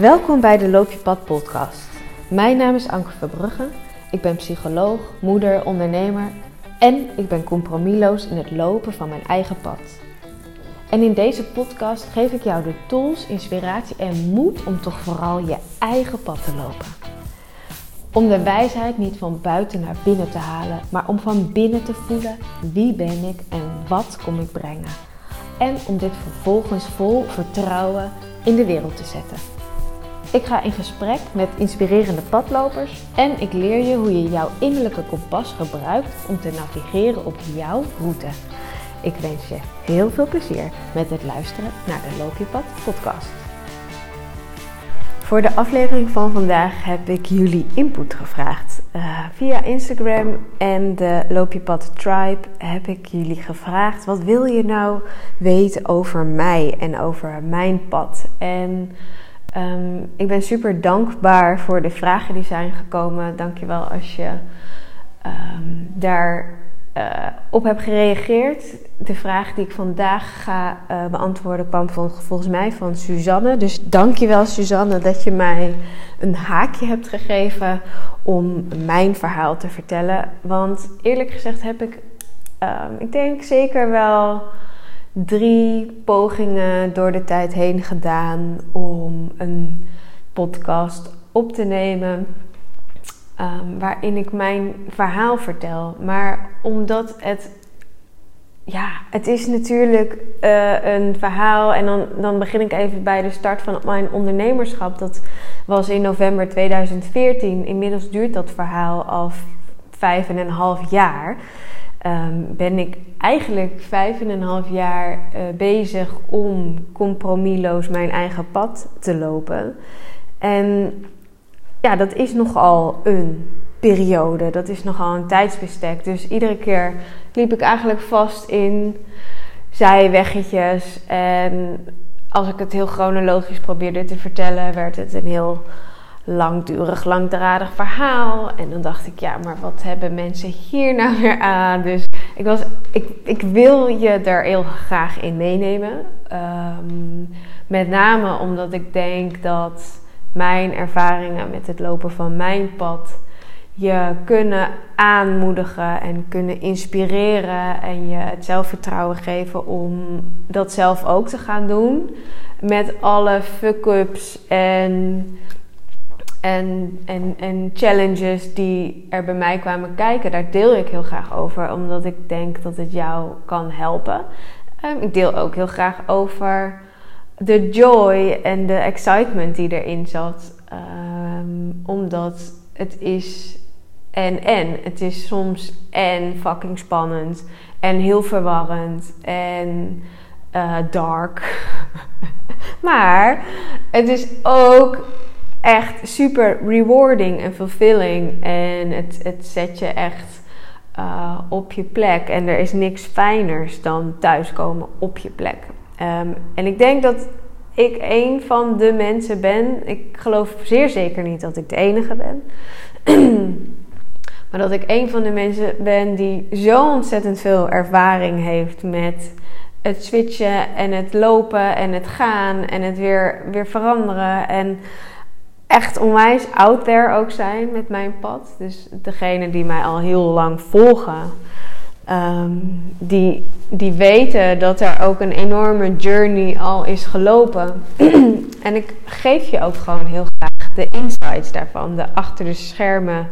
Welkom bij de Loop je Pad podcast. Mijn naam is Anke Verbrugge. Ik ben psycholoog, moeder, ondernemer en ik ben compromisloos in het lopen van mijn eigen pad. En in deze podcast geef ik jou de tools, inspiratie en moed om toch vooral je eigen pad te lopen. Om de wijsheid niet van buiten naar binnen te halen, maar om van binnen te voelen wie ben ik en wat kom ik brengen. En om dit vervolgens vol vertrouwen in de wereld te zetten. Ik ga in gesprek met inspirerende padlopers en ik leer je hoe je jouw innerlijke kompas gebruikt om te navigeren op jouw route. Ik wens je heel veel plezier met het luisteren naar de Loop je podcast. Voor de aflevering van vandaag heb ik jullie input gevraagd. Uh, via Instagram en de Loop Tribe heb ik jullie gevraagd: wat wil je nou weten over mij en over mijn pad? En um, ik ben super dankbaar voor de vragen die zijn gekomen. Dankjewel als je um, daar uh, op hebt gereageerd. De vraag die ik vandaag ga uh, beantwoorden kwam volgens mij van Suzanne. Dus dankjewel Suzanne dat je mij een haakje hebt gegeven om mijn verhaal te vertellen. Want eerlijk gezegd heb ik, um, ik denk zeker wel drie pogingen door de tijd heen gedaan om een podcast op te nemen. Um, waarin ik mijn verhaal vertel. Maar omdat het. Ja, het is natuurlijk uh, een verhaal. En dan, dan begin ik even bij de start van mijn ondernemerschap. Dat was in november 2014. Inmiddels duurt dat verhaal al vijf en een half jaar. Um, ben ik eigenlijk vijf en een half jaar uh, bezig om compromisloos mijn eigen pad te lopen. En ja, dat is nogal een periode. Dat is nogal een tijdsbestek. Dus iedere keer liep ik eigenlijk vast in zijweggetjes. En als ik het heel chronologisch probeerde te vertellen, werd het een heel langdurig, langdradig verhaal. En dan dacht ik, ja, maar wat hebben mensen hier nou weer aan? Dus ik, was, ik, ik wil je er heel graag in meenemen. Um, met name omdat ik denk dat mijn ervaringen met het lopen van mijn pad je kunnen aanmoedigen en kunnen inspireren en je het zelfvertrouwen geven om dat zelf ook te gaan doen. Met alle fuck-ups en, en, en, en challenges die er bij mij kwamen kijken. Daar deel ik heel graag over, omdat ik denk dat het jou kan helpen. Um, ik deel ook heel graag over de joy en de excitement die erin zat. Um, omdat het is en en. Het is soms en fucking spannend en heel verwarrend en uh, dark. maar het is ook echt super rewarding en fulfilling. En het, het zet je echt uh, op je plek. En er is niks fijners dan thuiskomen op je plek. Um, en ik denk dat ik een van de mensen ben. Ik geloof zeer zeker niet dat ik de enige ben. maar dat ik een van de mensen ben die zo ontzettend veel ervaring heeft met het switchen en het lopen en het gaan en het weer, weer veranderen. En echt onwijs out there ook zijn met mijn pad. Dus degene die mij al heel lang volgen Um, die, die weten dat er ook een enorme journey al is gelopen. en ik geef je ook gewoon heel graag de insights daarvan, de achter de schermen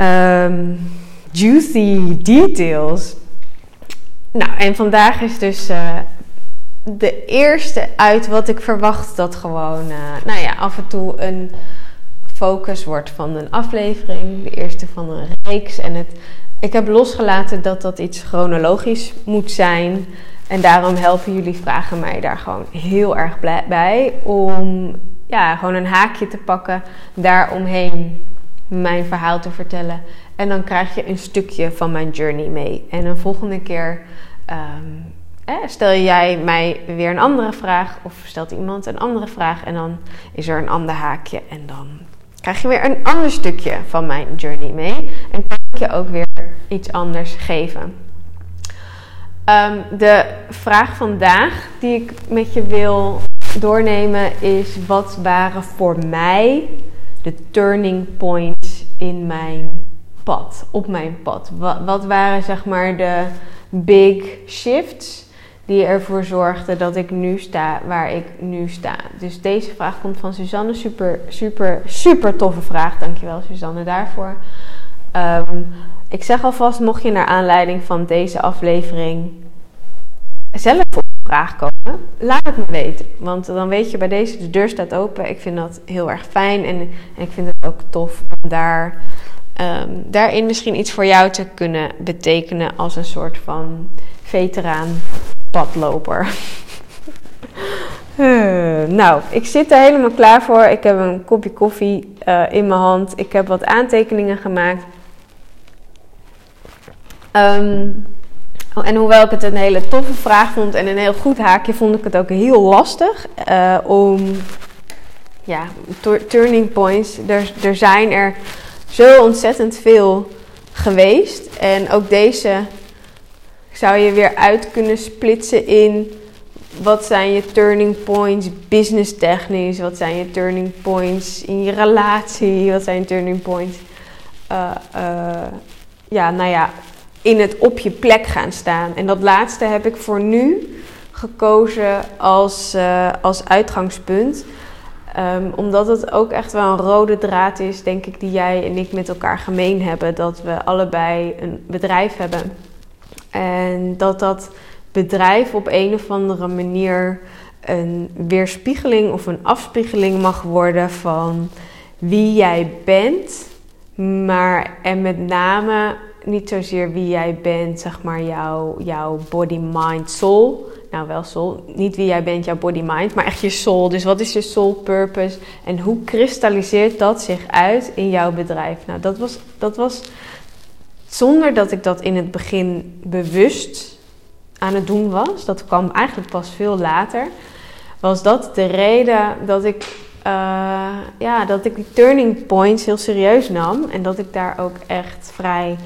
um, juicy details. Nou, en vandaag is dus uh, de eerste uit wat ik verwacht dat gewoon, uh, nou ja, af en toe een focus wordt van een aflevering, de eerste van een reeks. En het ik heb losgelaten dat dat iets chronologisch moet zijn. En daarom helpen jullie vragen mij daar gewoon heel erg bij. Om ja, gewoon een haakje te pakken, daaromheen mijn verhaal te vertellen. En dan krijg je een stukje van mijn journey mee. En een volgende keer um, stel jij mij weer een andere vraag. Of stelt iemand een andere vraag. En dan is er een ander haakje. En dan krijg je weer een ander stukje van mijn journey mee. En kan ik je ook weer iets anders geven. Um, de vraag vandaag die ik met je wil doornemen is wat waren voor mij de turning points in mijn pad, op mijn pad. Wat, wat waren zeg maar de big shifts die ervoor zorgden dat ik nu sta waar ik nu sta. Dus deze vraag komt van Suzanne. Super, super, super toffe vraag. Dankjewel Suzanne daarvoor. Ehm, ik zeg alvast, mocht je naar aanleiding van deze aflevering zelf op een vraag komen, laat het me weten. Want dan weet je bij deze, de deur staat open. Ik vind dat heel erg fijn en, en ik vind het ook tof om daar, ehm, daarin misschien iets voor jou te kunnen betekenen als een soort van veteraan padloper. Nou, ik zit er helemaal klaar voor. Ik heb een kopje koffie uh, in mijn hand. Ik heb wat aantekeningen gemaakt. Um, en hoewel ik het een hele toffe vraag vond en een heel goed haakje, vond ik het ook heel lastig uh, om. Ja, turning points. Er zijn er zo ontzettend veel geweest. En ook deze zou je weer uit kunnen splitsen in wat zijn je turning points business technisch, wat zijn je turning points in je relatie, wat zijn turning points. Uh, uh, ja, nou ja, in het op je plek gaan staan. En dat laatste heb ik voor nu gekozen als, uh, als uitgangspunt. Um, omdat het ook echt wel een rode draad is, denk ik, die jij en ik met elkaar gemeen hebben. Dat we allebei een bedrijf hebben. En dat dat bedrijf op een of andere manier een weerspiegeling of een afspiegeling mag worden van wie jij bent. Maar en met name niet zozeer wie jij bent, zeg maar jouw, jouw body, mind, soul. Nou, wel soul. Niet wie jij bent, jouw body, mind, maar echt je soul. Dus wat is je soul purpose? En hoe kristalliseert dat zich uit in jouw bedrijf? Nou, dat was, dat was zonder dat ik dat in het begin bewust aan het doen was. Dat kwam eigenlijk pas veel later. Was dat de reden dat ik, uh, ja, dat ik die turning points heel serieus nam. En dat ik daar ook echt vrij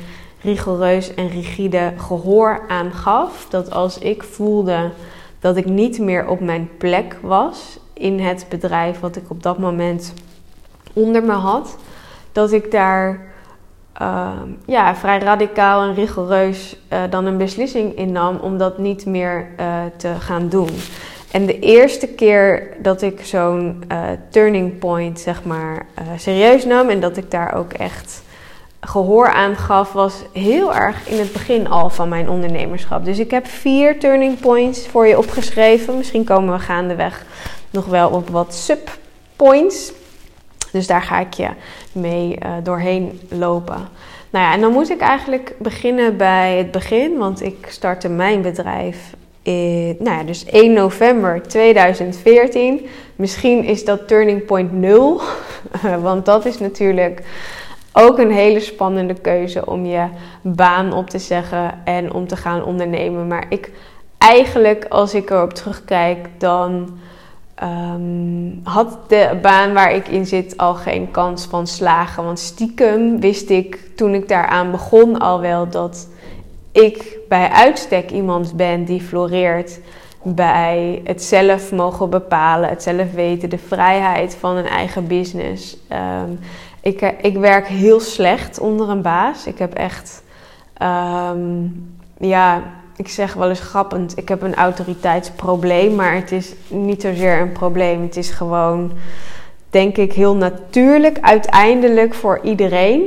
rigoureus en rigide gehoor aan gaf. Dat als ik voelde dat ik niet meer op mijn plek was in het bedrijf wat ik op dat moment onder me had, dat ik daar uh, ja, vrij radicaal en rigoureus uh, dan een beslissing innam om dat niet meer uh, te gaan doen. En de eerste keer dat ik zo'n turning point zeg maar serieus nam en dat ik daar ook echt gehoor aan gaf, was heel erg in het begin al van mijn ondernemerschap. Dus ik heb vier turning points voor je opgeschreven. Misschien komen we gaandeweg nog wel op wat subpoints. Dus daar ga ik je mee uh, doorheen lopen. Nou ja, en dan moet ik eigenlijk beginnen bij het begin, want ik startte mijn bedrijf in, nou ja, dus 1 november 2014. Misschien is dat turning point 0, want dat is natuurlijk ook een hele spannende keuze om je baan op te zeggen en om te gaan ondernemen. Maar ik eigenlijk, als ik erop terugkijk, dan um, had de baan waar ik in zit al geen kans van slagen. Want stiekem wist ik toen ik daaraan begon al wel dat ik bij uitstek iemand ben die floreert bij het zelf mogen bepalen, het zelf weten, de vrijheid van een eigen business. Um, ik, ik werk heel slecht onder een baas. Ik heb echt, um, ja, ik zeg wel eens grappend, ik heb een autoriteitsprobleem, maar het is niet zozeer een probleem. Het is gewoon, denk ik, heel natuurlijk uiteindelijk voor iedereen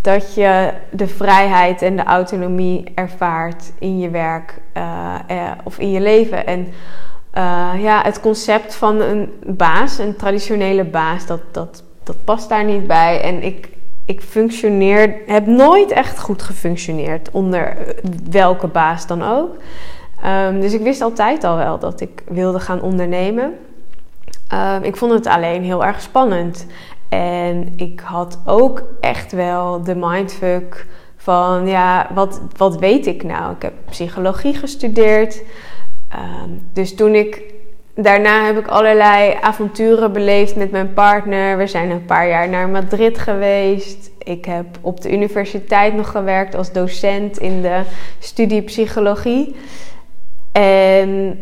dat je de vrijheid en de autonomie ervaart in je werk uh, uh, of in je leven. En uh, ja, het concept van een baas, een traditionele baas, dat, dat, dat past daar niet bij. En ik, ik functioneer, heb nooit echt goed gefunctioneerd onder welke baas dan ook. Um, dus ik wist altijd al wel dat ik wilde gaan ondernemen. Um, ik vond het alleen heel erg spannend. En ik had ook echt wel de mindfuck van, ja, wat, wat weet ik nou? Ik heb psychologie gestudeerd. Um, dus toen ik daarna heb ik allerlei avonturen beleefd met mijn partner. We zijn een paar jaar naar Madrid geweest. Ik heb op de universiteit nog gewerkt als docent in de studie psychologie. En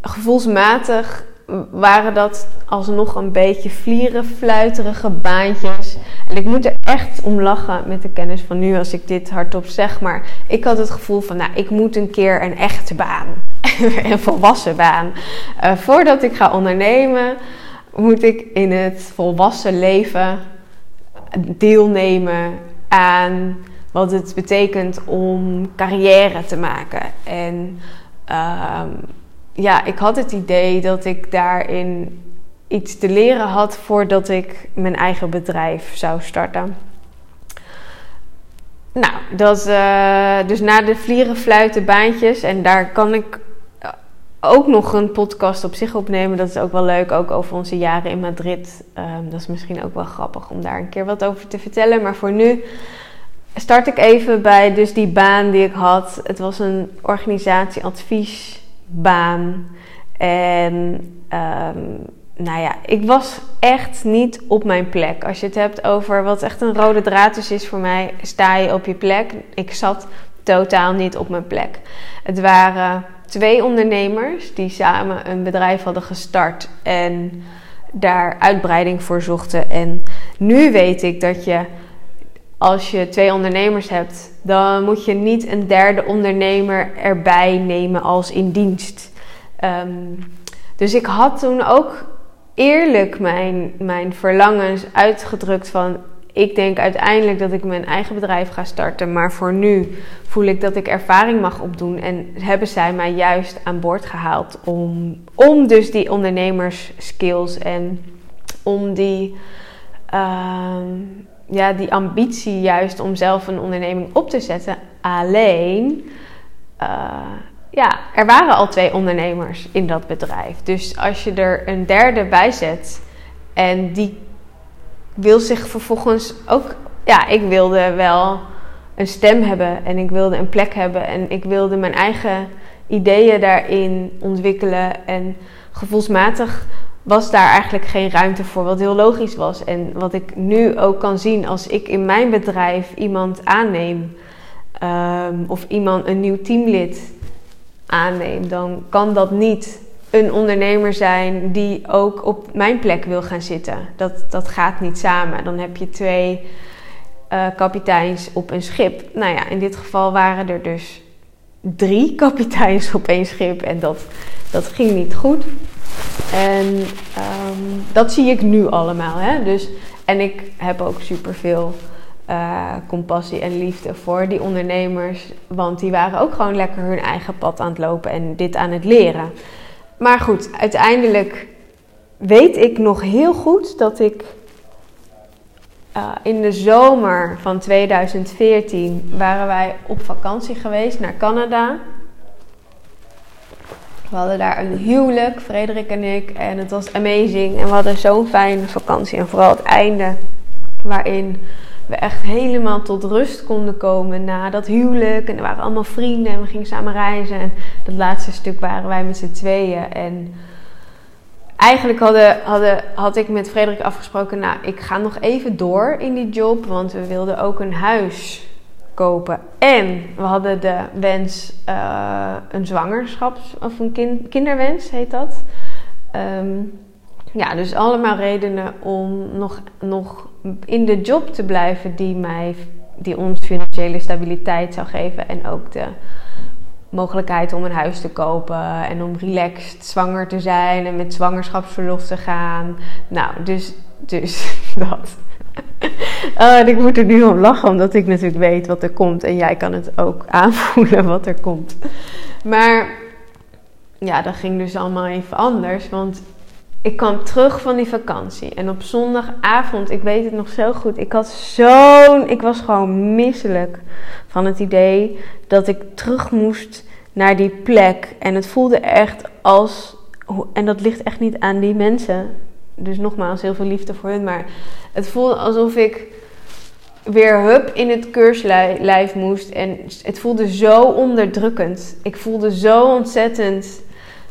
gevoelsmatig waren dat alsnog een beetje vlieren, fluiterige baantjes. En ik moet er echt om lachen met de kennis van nu als ik dit hardop zeg. Maar ik had het gevoel van, nou, ik moet een keer een echte baan. een volwassen baan. Uh, voordat ik ga ondernemen, moet ik in het volwassen leven deelnemen aan wat het betekent om carrière te maken. En ehm, ja, ik had het idee dat ik daarin iets te leren had voordat ik mijn eigen bedrijf zou starten. Nou, dat, uh, dus na de vlieren, fluiten, baantjes. En daar kan ik ook nog een podcast op zich opnemen. Dat is ook wel leuk, ook over onze jaren in Madrid. Um, dat is misschien ook wel grappig om daar een keer wat over te vertellen. Maar voor nu start ik even bij dus die baan die ik had. Het was een organisatieadviesbaan. En um, nou ja, ik was echt niet op mijn plek. Als je het hebt over wat echt een rode draad is voor mij, sta je op je plek. Ik zat totaal niet op mijn plek. Het waren twee ondernemers die samen een bedrijf hadden gestart en daar uitbreiding voor zochten. En nu weet ik dat je, als je twee ondernemers hebt, dan moet je niet een derde ondernemer erbij nemen als in dienst. Ehm, dus ik had toen ook eerlijk mijn, mijn verlangens uitgedrukt van ik denk uiteindelijk dat ik mijn eigen bedrijf ga starten. Maar voor nu voel ik dat ik ervaring mag opdoen. En hebben zij mij juist aan boord gehaald om, om dus die ondernemerskills en om die, uh, ja, die ambitie juist om zelf een onderneming op te zetten. Alleen, uh, ja, er waren al twee ondernemers in dat bedrijf. Dus als je er een derde bij zet en die wil zich vervolgens ook. Ja, ik wilde wel een stem hebben en ik wilde een plek hebben en ik wilde mijn eigen ideeën daarin ontwikkelen. En gevoelsmatig was daar eigenlijk geen ruimte voor, wat heel logisch was. En wat ik nu ook kan zien als ik in mijn bedrijf iemand aanneem um, of iemand een nieuw teamlid aanneem, dan kan dat niet een ondernemer zijn die ook op mijn plek wil gaan zitten. Dat, dat gaat niet samen. Dan heb je twee uh, kapiteins op een schip. Nou ja, in dit geval waren er dus drie kapiteins op één schip en dat, dat ging niet goed. En um, dat zie ik nu allemaal. Hè? Dus, en ik heb ook superveel uh, compassie en liefde voor die ondernemers. Want die waren ook gewoon lekker hun eigen pad aan het lopen en dit aan het leren. Maar goed, uiteindelijk weet ik nog heel goed dat ik uh, in de zomer van 2014 waren wij op vakantie geweest naar Canada. We hadden daar een huwelijk, Frederik en ik, en het was amazing. En we hadden zo'n fijne vakantie en vooral het einde, waarin we echt helemaal tot rust konden komen na dat huwelijk. En er waren allemaal vrienden en we gingen samen reizen. En dat laatste stuk waren wij met z'n tweeën. En eigenlijk hadden, hadden, had ik met Frederik afgesproken, nou, ik ga nog even door in die job, want we wilden ook een huis kopen. En we hadden de wens, uh, een zwangerschaps- of een kind, kinderwens heet dat. Um, ja, dus allemaal redenen om nog, nog in de job te blijven die mij, die ons financiële stabiliteit zou geven. En ook de mogelijkheid om een huis te kopen en om relaxed zwanger te zijn en met zwangerschapsverlof te gaan. Nou, dus, dus dat. Oh, ik moet er nu om lachen, omdat ik natuurlijk weet wat er komt. En jij kan het ook aanvoelen wat er komt. Maar ja, dat ging dus allemaal even anders. Want ik kwam terug van die vakantie. En op zondagavond, ik weet het nog zo goed. Ik had zo'n. Ik was gewoon misselijk van het idee dat ik terug moest naar die plek. En het voelde echt als. En dat ligt echt niet aan die mensen. Dus nogmaals, heel veel liefde voor hun. Maar het voelde alsof ik weer hup in het keurslijf moest. En het voelde zo onderdrukkend. Ik voelde zo ontzettend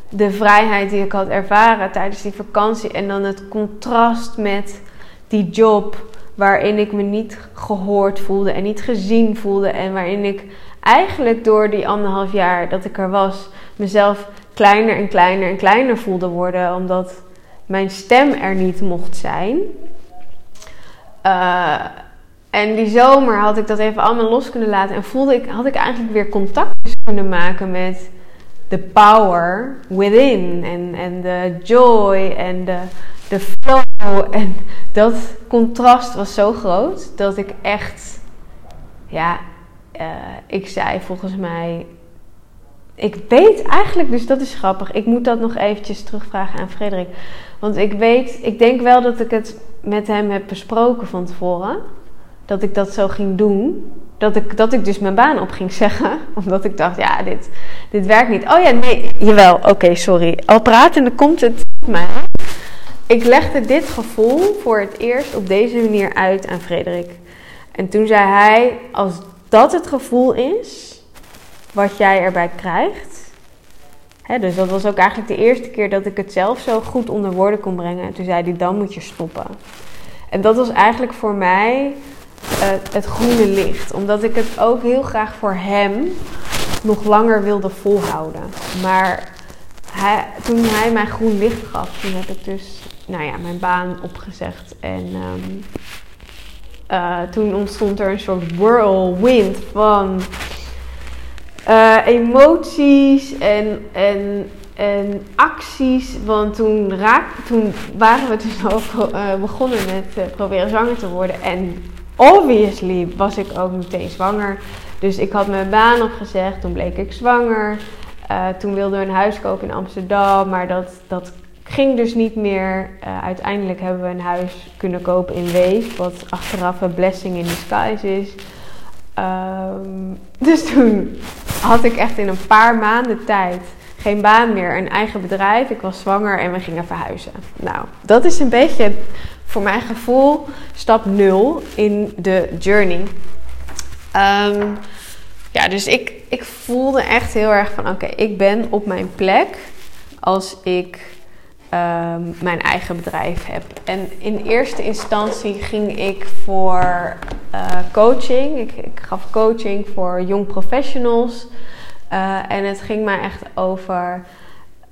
de vrijheid die ik had ervaren tijdens die vakantie. En dan het contrast met die job waarin ik me niet gehoord voelde en niet gezien voelde. En waarin ik eigenlijk door die anderhalf jaar dat ik er was, mezelf kleiner en kleiner en kleiner voelde worden, omdat mijn stem er niet mocht zijn. Uh, en die zomer had ik dat even allemaal los kunnen laten en voelde ik, had ik eigenlijk weer contact kunnen maken met de power within en, en de joy en de, de flow. En dat contrast was zo groot dat ik echt, ja, uh, ik zei volgens mij, ik weet eigenlijk, dus dat is grappig. Ik moet dat nog eventjes terugvragen aan Frederik. Want ik weet, ik denk wel dat ik het met hem heb besproken van tevoren. Dat ik dat zo ging doen. Dat ik, dat ik dus mijn baan op ging zeggen. Omdat ik dacht, ja, dit, dit werkt niet. Oh ja, nee, jawel, oké, sorry. Al pratende komt het mij. Ik legde dit gevoel voor het eerst op deze manier uit aan Frederik. En toen zei hij, als dat het gevoel is wat jij erbij krijgt. Hè, dus dat was ook eigenlijk de eerste keer dat ik het zelf zo goed onder woorden kon brengen. En toen zei hij, dan moet je stoppen. En dat was eigenlijk voor mij het groene licht. Omdat ik het ook heel graag voor hem nog langer wilde volhouden. Maar hij, toen hij mij groen licht gaf, toen heb ik dus nou ja, mijn baan opgezegd. En um, uh, toen ontstond er een soort whirlwind van uh, emoties en, en, en acties. Want toen, raak, toen waren we dus uh, begonnen met proberen zwanger te worden. En obviously was ik ook meteen zwanger. Dus ik had mijn baan opgezegd, toen bleek ik zwanger. Uh, toen wilden we een huis kopen in Amsterdam, maar dat, dat ging dus niet meer. Uh, uiteindelijk hebben we een huis kunnen kopen in Wees, wat achteraf een blessing in disguise is. Um, dus toen had ik echt in een paar maanden tijd geen baan meer, een eigen bedrijf. Ik was zwanger en we gingen verhuizen. Nou, dat is een beetje voor mijn gevoel stap 0 in de journey. Um, ja, dus ik, ik voelde echt heel erg van: oké, ik ben op mijn plek als ik um, mijn eigen bedrijf heb. En in eerste instantie ging ik voor uh, coaching. Ik, ik, gaf coaching voor jong professionals. Uh, en het ging mij echt over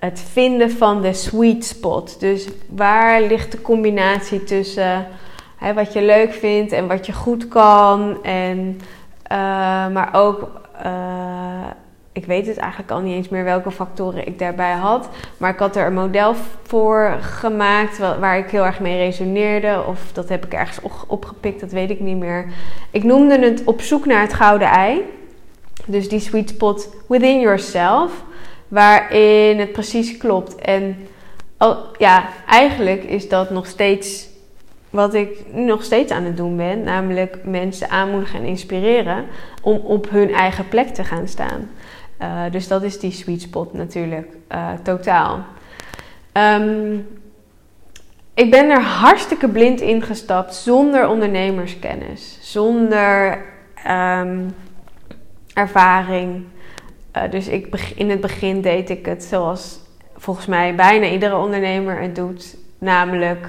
het vinden van de sweet spot. Dus waar ligt de combinatie tussen hè, wat je leuk vindt en wat je goed kan. En, uh, maar ook, uh, ik weet het eigenlijk al niet eens meer welke factoren ik daarbij had. Maar ik had er een model voor gemaakt waar ik heel erg mee resoneerde. Of dat heb ik ergens opgepikt, dat weet ik niet meer. Ik noemde het op zoek naar het gouden ei. Dus die sweet spot within yourself waarin het precies klopt. En ja, eigenlijk is dat nog steeds wat ik nog steeds aan het doen ben, namelijk mensen aanmoedigen en inspireren om op hun eigen plek te gaan staan. Uh, dus dat is die sweet spot natuurlijk uh, totaal. Um, ik ben er hartstikke blind ingestapt zonder ondernemerskennis, zonder um, ervaring, uh, dus ik, in het begin deed ik het zoals volgens mij bijna iedere ondernemer het doet. Namelijk,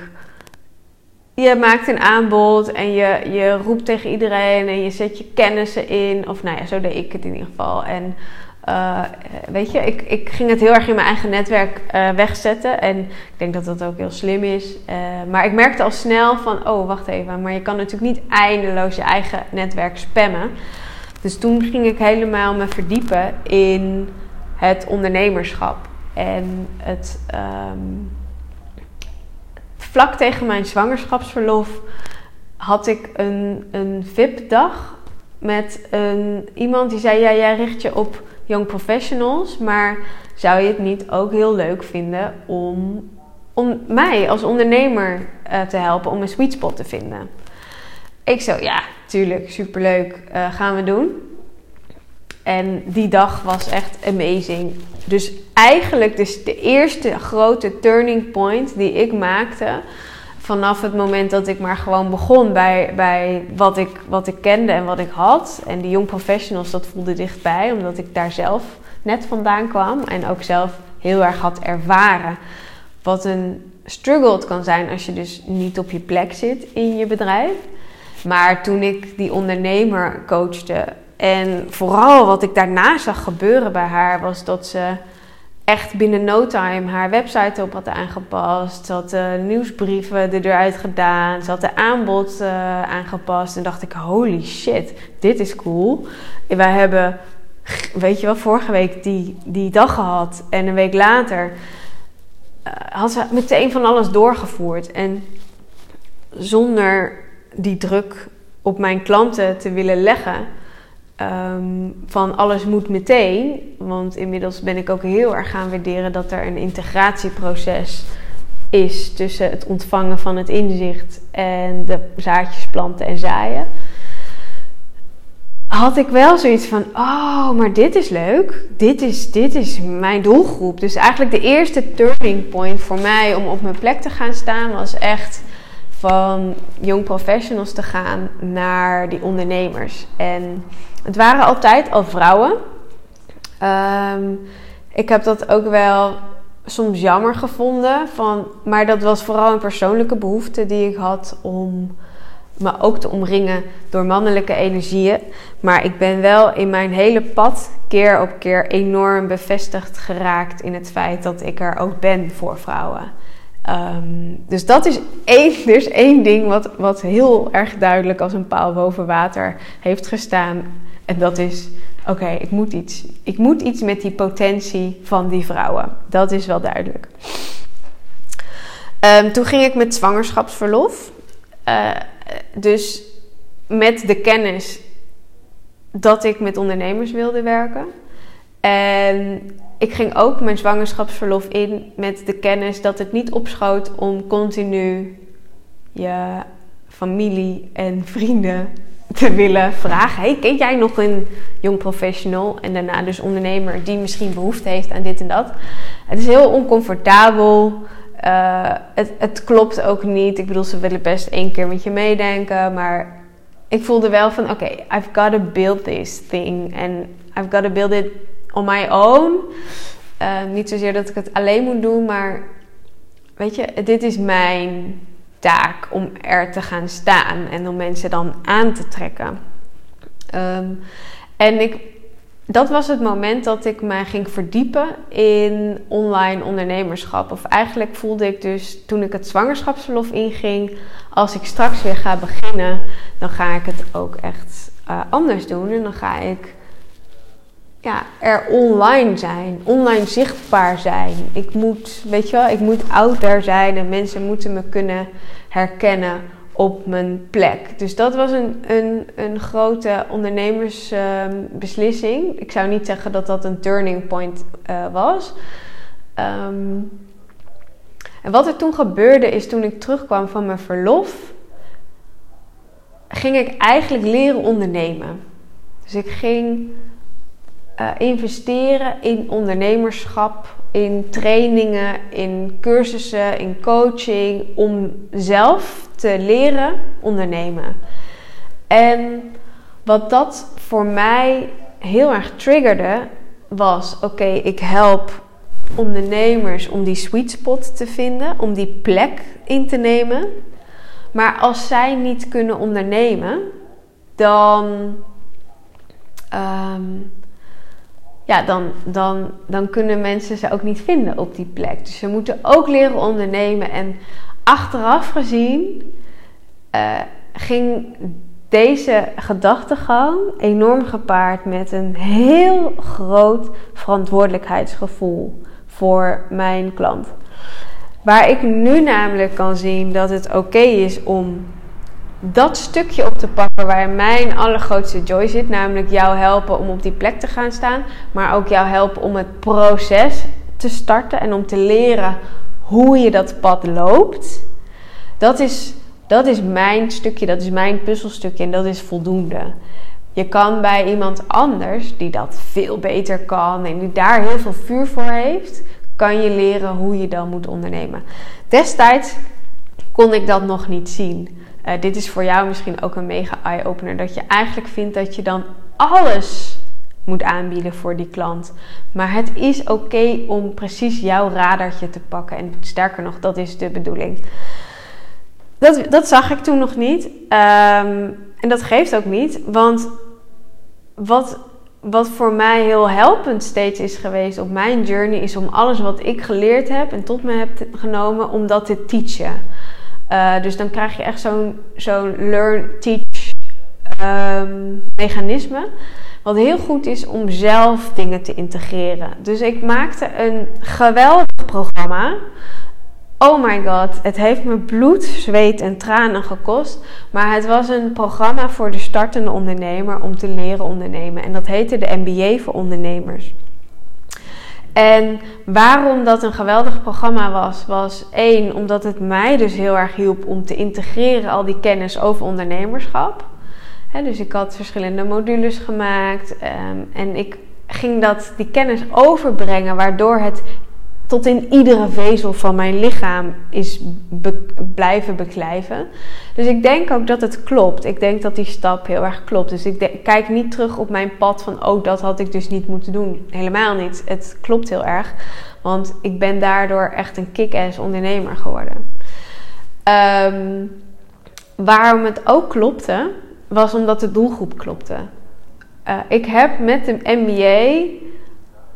je maakt een aanbod en je, je roept tegen iedereen en je zet je kennissen in. Of nou ja, zo deed ik het in ieder geval. En uh, weet je, ik, ik ging het heel erg in mijn eigen netwerk uh, wegzetten. En ik denk dat dat ook heel slim is. Maar ik merkte al snel van, oh wacht even, maar je kan natuurlijk niet eindeloos je eigen netwerk spammen. Dus toen ging ik helemaal me verdiepen in het ondernemerschap. En het um, vlak tegen mijn zwangerschapsverlof had ik een, een VIP-dag met een, iemand die zei: Ja, jij richt je op young professionals, maar zou je het niet ook heel leuk vinden om, om mij als ondernemer uh, te helpen om een sweet spot te vinden? Ik zo, ja, tuurlijk, superleuk, uh, gaan we doen. En die dag was echt amazing. Dus eigenlijk dus de eerste grote turning point die ik maakte. Vanaf het moment dat ik maar gewoon begon bij, bij wat, ik, wat ik kende en wat ik had. En die young professionals, dat voelde dichtbij. Omdat ik daar zelf net vandaan kwam. En ook zelf heel erg had ervaren. Wat een struggle kan zijn als je dus niet op je plek zit in je bedrijf. Maar toen ik die ondernemer coachte en vooral wat ik daarna zag gebeuren bij haar was dat ze echt binnen no time haar website op had aangepast. Ze had de nieuwsbrieven eruit gedaan. Ze had de aanbod uh, aangepast. En dacht ik, holy shit, dit is cool. En wij hebben, weet je wel, vorige week die, die dag gehad. En een week later uh, had ze meteen van alles doorgevoerd. En zonder die druk op mijn klanten te willen leggen Ehm, van alles moet meteen. Want inmiddels ben ik ook heel erg gaan waarderen dat er een integratieproces is tussen het ontvangen van het inzicht en de zaadjes planten en zaaien. Had ik wel zoiets van: oh, maar dit is leuk. Dit is, dit is mijn doelgroep. Dus eigenlijk de eerste turning point voor mij om op mijn plek te gaan staan was echt van young professionals te gaan naar die ondernemers. En het waren altijd al vrouwen. Ehm, ik heb dat ook wel soms jammer gevonden. Van, maar dat was vooral een persoonlijke behoefte die ik had om me ook te omringen door mannelijke energieën. Maar ik ben wel in mijn hele pad keer op keer enorm bevestigd geraakt in het feit dat ik er ook ben voor vrouwen. Ehm, dus dat is één, dus één ding wat, wat heel erg duidelijk als een paal boven water heeft gestaan. En dat is, oké, ik moet iets. Ik moet iets met die potentie van die vrouwen. Dat is wel duidelijk. Ehm, toen ging ik met zwangerschapsverlof. Uh, dus met de kennis dat ik met ondernemers wilde werken. En ik ging ook mijn zwangerschapsverlof in met de kennis dat het niet opschoot om continu je familie en vrienden te willen vragen: hey, ken jij nog een jong professional en daarna dus ondernemer die misschien behoefte heeft aan dit en dat? Het is heel oncomfortabel. Uh, het, het klopt ook niet. Ik bedoel, ze willen best één keer met je meedenken, maar ik voelde wel van: oké, I've got to build this thing and I've got to build it on my own. Uh, niet zozeer dat ik het alleen moet doen, maar weet je, dit is mijn taak om er te gaan staan en om mensen dan aan te trekken. Um, en ik, dat was het moment dat ik mij ging verdiepen in online ondernemerschap. Of eigenlijk voelde ik dus toen ik het zwangerschapsverlof inging, als ik straks weer ga beginnen, dan ga ik het ook echt uh, anders doen. En dan ga ik ja, er online zijn, online zichtbaar zijn. Ik moet, weet je wel, ik moet out there zijn en mensen moeten me kunnen herkennen op mijn plek. Dus dat was een, een, een grote ondernemersbeslissing. ik zou niet zeggen dat dat een turning point uh, was. Um, en wat er toen gebeurde is toen ik terugkwam van mijn verlof, ging ik eigenlijk leren ondernemen. Dus ik ging uh, investeren in ondernemerschap, in trainingen, in cursussen, in coaching, om zelf te leren ondernemen. En wat dat voor mij heel erg triggerde, was: oké, ik help ondernemers om die sweet spot te vinden, om die plek in te nemen. Maar als zij niet kunnen ondernemen, dan. Um, ja, dan, dan, dan kunnen mensen ze ook niet vinden op die plek. Dus ze moeten ook leren ondernemen. En achteraf gezien uh, ging deze gedachtegang enorm gepaard met een heel groot verantwoordelijkheidsgevoel voor mijn klant. Waar ik nu namelijk kan zien dat het oké is om dat stukje op te pakken waar mijn allergrootste joy zit. Namelijk jou helpen om op die plek te gaan staan. Maar ook jou helpen om het proces te starten en om te leren hoe je dat pad loopt. Dat is, dat is mijn stukje, dat is mijn puzzelstukje en dat is voldoende. Je kan bij iemand anders die dat veel beter kan en die daar heel veel vuur voor heeft, kan je leren hoe je dan moet ondernemen. Destijds kon ik dat nog niet zien. Uh, dit is voor jou misschien ook een mega eye-opener. Dat je eigenlijk vindt dat je dan alles moet aanbieden voor die klant. Maar het is oké om precies jouw radartje te pakken. En sterker nog, dat is de bedoeling. Dat, dat zag ik toen nog niet. Um, en dat geeft ook niet. Want wat, wat voor mij heel helpend steeds is geweest op mijn journey, is om alles wat ik geleerd heb en tot me heb genomen, om dat te teachen. Uh, dus dan krijg je echt zo'n learn-teach um, mechanisme. Wat heel goed is om zelf dingen te integreren. Dus ik maakte een geweldig programma. Oh my god, het heeft me bloed, zweet en tranen gekost. Maar het was een programma voor de startende ondernemer om te leren ondernemen. En dat heette de MBA voor ondernemers. En waarom dat een geweldig programma was, was één, omdat het mij dus heel erg hielp om te integreren al die kennis over ondernemerschap. dus ik had verschillende modules gemaakt ehm, en ik ging dat, die kennis overbrengen, waardoor het tot in iedere vezel van mijn lichaam is blijven beklijven. Dus ik denk ook dat het klopt. Ik denk dat die stap heel erg klopt. Dus ik kijk niet terug op mijn pad van, oh, dat had ik dus niet moeten doen. Helemaal niet. Het klopt heel erg. Want ik ben daardoor echt een kick-ass ondernemer geworden. Um, waarom het ook klopte, was omdat de doelgroep klopte. Uh, ik heb met de MBA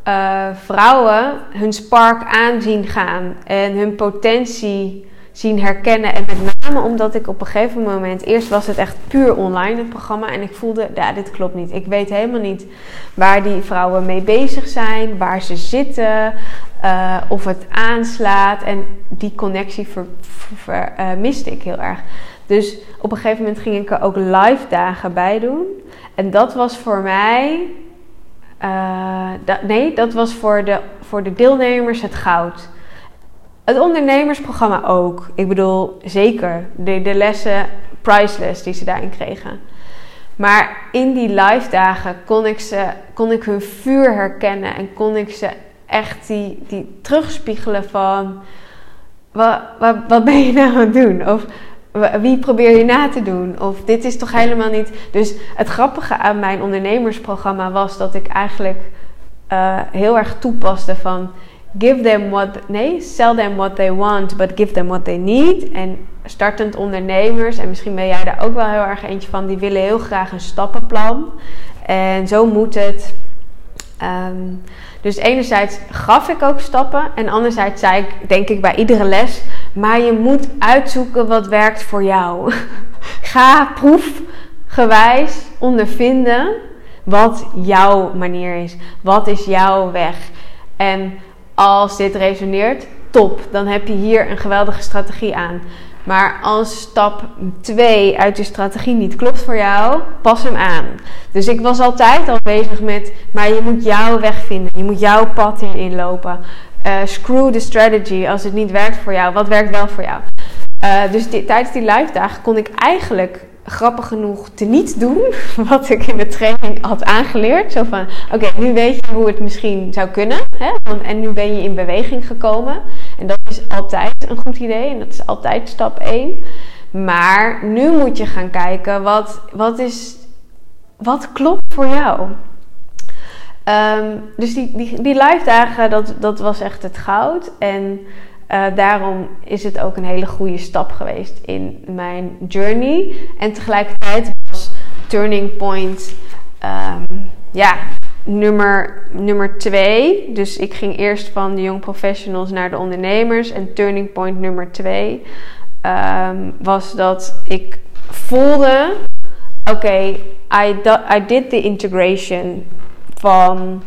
uh, vrouwen hun spark aanzien gaan en hun potentie zien herkennen. En met name omdat ik op een gegeven moment, eerst was het echt puur online het programma en ik voelde, ja, dit klopt niet. Ik weet helemaal niet waar die vrouwen mee bezig zijn, waar ze zitten, uh, of het aanslaat. En die connectie ver, uh, miste ik heel erg. Dus op een gegeven moment ging ik er ook live dagen bij doen. En dat was voor mij uh, nee, dat was voor de, voor de deelnemers het goud. Het ondernemersprogramma ook. Ik bedoel, zeker. De, de lessen priceless die ze daarin kregen. Maar in die live dagen kon ik, ze, kon ik hun vuur herkennen. En kon ik ze echt die, die terugspiegelen van... Wat, wat, wat ben je nou aan het doen? Of wie probeer je na te doen? Of dit is toch helemaal niet. Dus het grappige aan mijn ondernemersprogramma was dat ik eigenlijk uh, heel erg toepaste van give them what nee, sell them what they want, but give them what they need. En startend ondernemers, en misschien ben jij daar ook wel heel erg eentje van, die willen heel graag een stappenplan. En zo moet het. Um, dus enerzijds gaf ik ook stappen en anderzijds zei ik, denk ik bij iedere les, maar je moet uitzoeken wat werkt voor jou. Ga proefgewijs ondervinden wat jouw manier is. Wat is jouw weg? En als dit resoneert, top. Dan heb je hier een geweldige strategie aan. Maar als stap 2 uit je strategie niet klopt voor jou, pas hem aan. Dus ik was altijd al bezig met, maar je moet jouw weg vinden. Je moet jouw pad hierin lopen. Uh, screw the strategy als het niet werkt voor jou. Wat werkt wel voor jou? Uh, dus tijdens die live dagen kon ik eigenlijk grappig genoeg te niet doen wat ik in de training had aangeleerd. Zo van, oké, nu weet je hoe het misschien zou kunnen. Hè? Want, en nu ben je in beweging gekomen. En dat is altijd een goed idee. En dat is altijd stap 1. Maar nu moet je gaan kijken, wat, wat, is, wat klopt voor jou? Um, dus die, die, die live dagen, dat, dat was echt het goud. En uh, daarom is het ook een hele goede stap geweest in mijn journey. En tegelijkertijd was Turning Point um, ja, nummer, nummer twee. Dus ik ging eerst van de young professionals naar de ondernemers. En Turning Point nummer twee um, was dat ik voelde: oké, I, I did the integration van,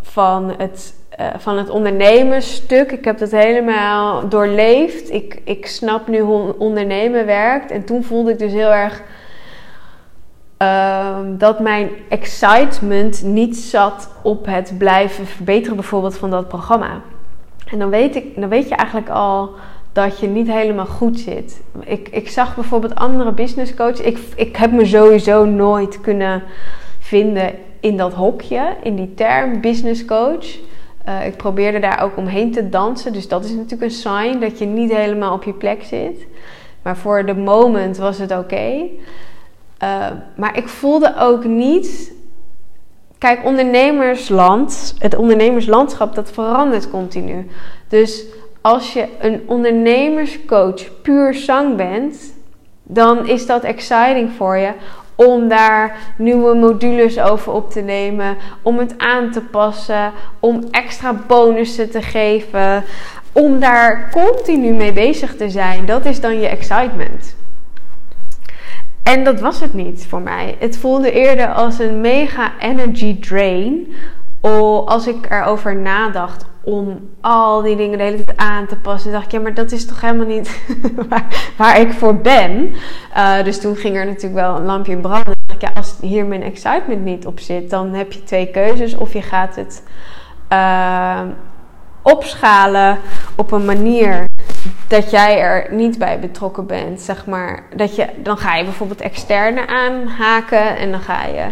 van het uh, van het ondernemersstuk. Ik heb dat helemaal doorleefd. Ik, ik snap nu hoe ondernemen werkt. En toen voelde ik dus heel erg uh, dat mijn excitement niet zat op het blijven verbeteren, bijvoorbeeld van dat programma. En dan weet, ik, dan weet je eigenlijk al dat je niet helemaal goed zit. Ik, ik zag bijvoorbeeld andere business coaches. Ik, ik heb me sowieso nooit kunnen vinden in dat hokje, in die term business coach. Uh, ik probeerde daar ook omheen te dansen. Dus dat is natuurlijk een sign dat je niet helemaal op je plek zit. Maar voor de moment was het oké. Uh, maar ik voelde ook niet. Kijk, ondernemersland, het ondernemerslandschap, dat verandert continu. Dus als je een ondernemerscoach puur zang bent, dan is dat exciting voor je. Om daar nieuwe modules over op te nemen, om het aan te passen, om extra bonussen te geven, om daar continu mee bezig te zijn. Dat is dan je excitement. En dat was het niet voor mij. Het voelde eerder als een mega energy drain. Als ik erover nadacht om al die dingen de hele tijd aan te passen. dacht ik, ja, maar dat is toch helemaal niet waar, ik voor ben. Uh, dus toen ging er natuurlijk wel een lampje branden. ik, ja, als hier mijn excitement niet op zit, dan heb je twee keuzes. Of je gaat het uh, opschalen op een manier dat jij er niet bij betrokken bent. Zeg maar, dat je, dan ga je bijvoorbeeld externe aanhaken en dan ga je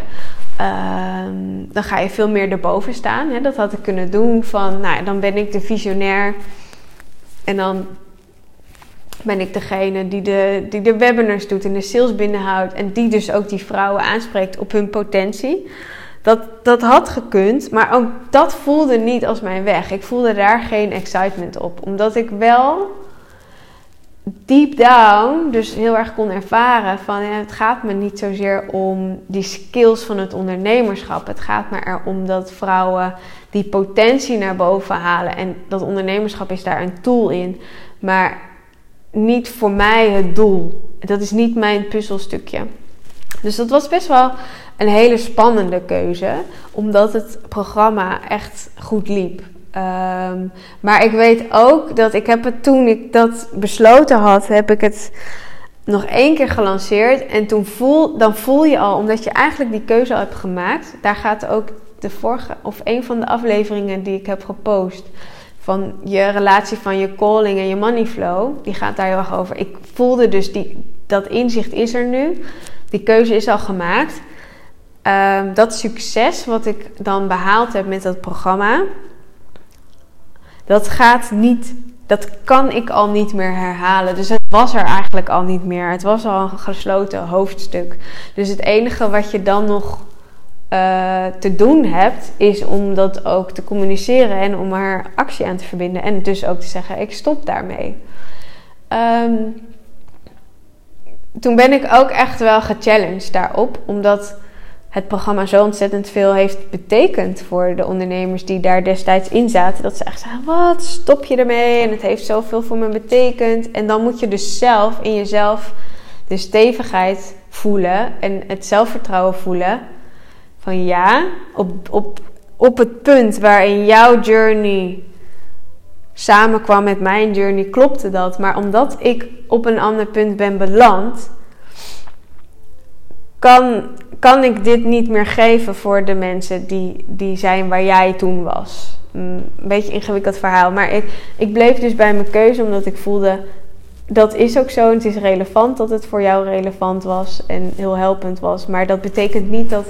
Ehm, dan ga je veel meer erboven staan. Hè? Dat had ik kunnen doen van, nou, dan ben ik de visionair. En dan ben ik degene die de, die de webinars doet en de sales binnenhoudt. En die dus ook die vrouwen aanspreekt op hun potentie. Dat, dat had gekund, maar ook dat voelde niet als mijn weg. Ik voelde daar geen excitement op. Omdat ik wel deep down dus heel erg kon ervaren van het gaat me niet zozeer om die skills van het ondernemerschap. Het gaat me erom dat vrouwen die potentie naar boven halen. En dat ondernemerschap is daar een tool in. Maar niet voor mij het doel. Dat is niet mijn puzzelstukje. Dus dat was best wel een hele spannende keuze. Omdat het programma echt goed liep. Um, maar ik weet ook dat ik heb het toen ik dat besloten had, heb ik het nog één keer gelanceerd. En toen voel, dan voel je al, omdat je eigenlijk die keuze al hebt gemaakt. Daar gaat ook de vorige, of een van de afleveringen die ik heb gepost. Van je relatie van je calling en je money flow. Die gaat daar heel erg over. Ik voelde dus die, dat inzicht is er nu. Die keuze is al gemaakt. Um, dat succes wat ik dan behaald heb met dat programma dat gaat niet, dat kan ik al niet meer herhalen. Dus het was er eigenlijk al niet meer. Het was al een gesloten hoofdstuk. Dus het enige wat je dan nog uh, te doen hebt, is om dat ook te communiceren en om er actie aan te verbinden. En dus ook te zeggen: ik stop daarmee. Um, toen ben ik ook echt wel gechallenged daarop, omdat het programma zo ontzettend veel heeft betekend voor de ondernemers die daar destijds in zaten. Dat ze echt zeggen: Wat stop je ermee? En het heeft zoveel voor me betekend. En dan moet je dus zelf in jezelf de stevigheid voelen en het zelfvertrouwen voelen. Van ja, op, op, op het punt waarin jouw journey samenkwam met mijn journey, klopte dat. Maar omdat ik op een ander punt ben beland, kan kan ik dit niet meer geven voor de mensen die, die zijn waar jij toen was. Mm, een beetje ingewikkeld verhaal. Maar ik, ik bleef dus bij mijn keuze omdat ik voelde. Dat is ook zo. En het is relevant dat het voor jou relevant was en heel helpend was. Maar dat betekent niet dat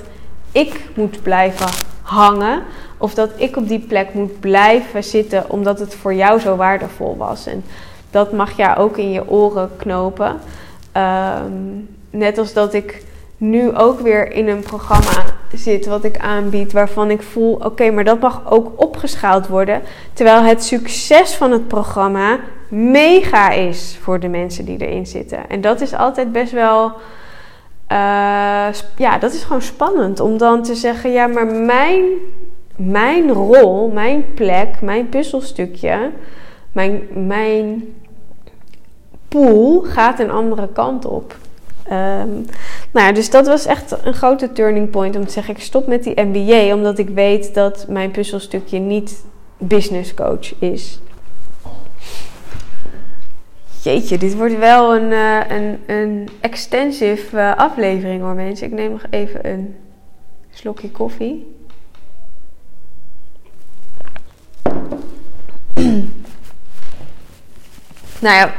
ik moet blijven hangen. Of dat ik op die plek moet blijven zitten omdat het voor jou zo waardevol was. En dat mag jij ook in je oren knopen. Ehm, net als dat ik nu ook weer in een programma zit wat ik aanbied, waarvan ik voel: oké, maar dat mag ook opgeschaald worden. Terwijl het succes van het programma mega is voor de mensen die erin zitten. En dat is altijd best wel. Uh, ja, dat is gewoon spannend om dan te zeggen: ja, maar mijn, mijn rol, mijn plek, mijn puzzelstukje, mijn, mijn pool gaat een andere kant op. Um, nou ja, dus dat was echt een grote turning point om te zeggen: ik stop met die MBA, omdat ik weet dat mijn puzzelstukje niet business coach is. Jeetje, dit wordt wel een, uh, een, een extensive uh, aflevering hoor mensen. Ik neem nog even een slokje koffie. nou ja,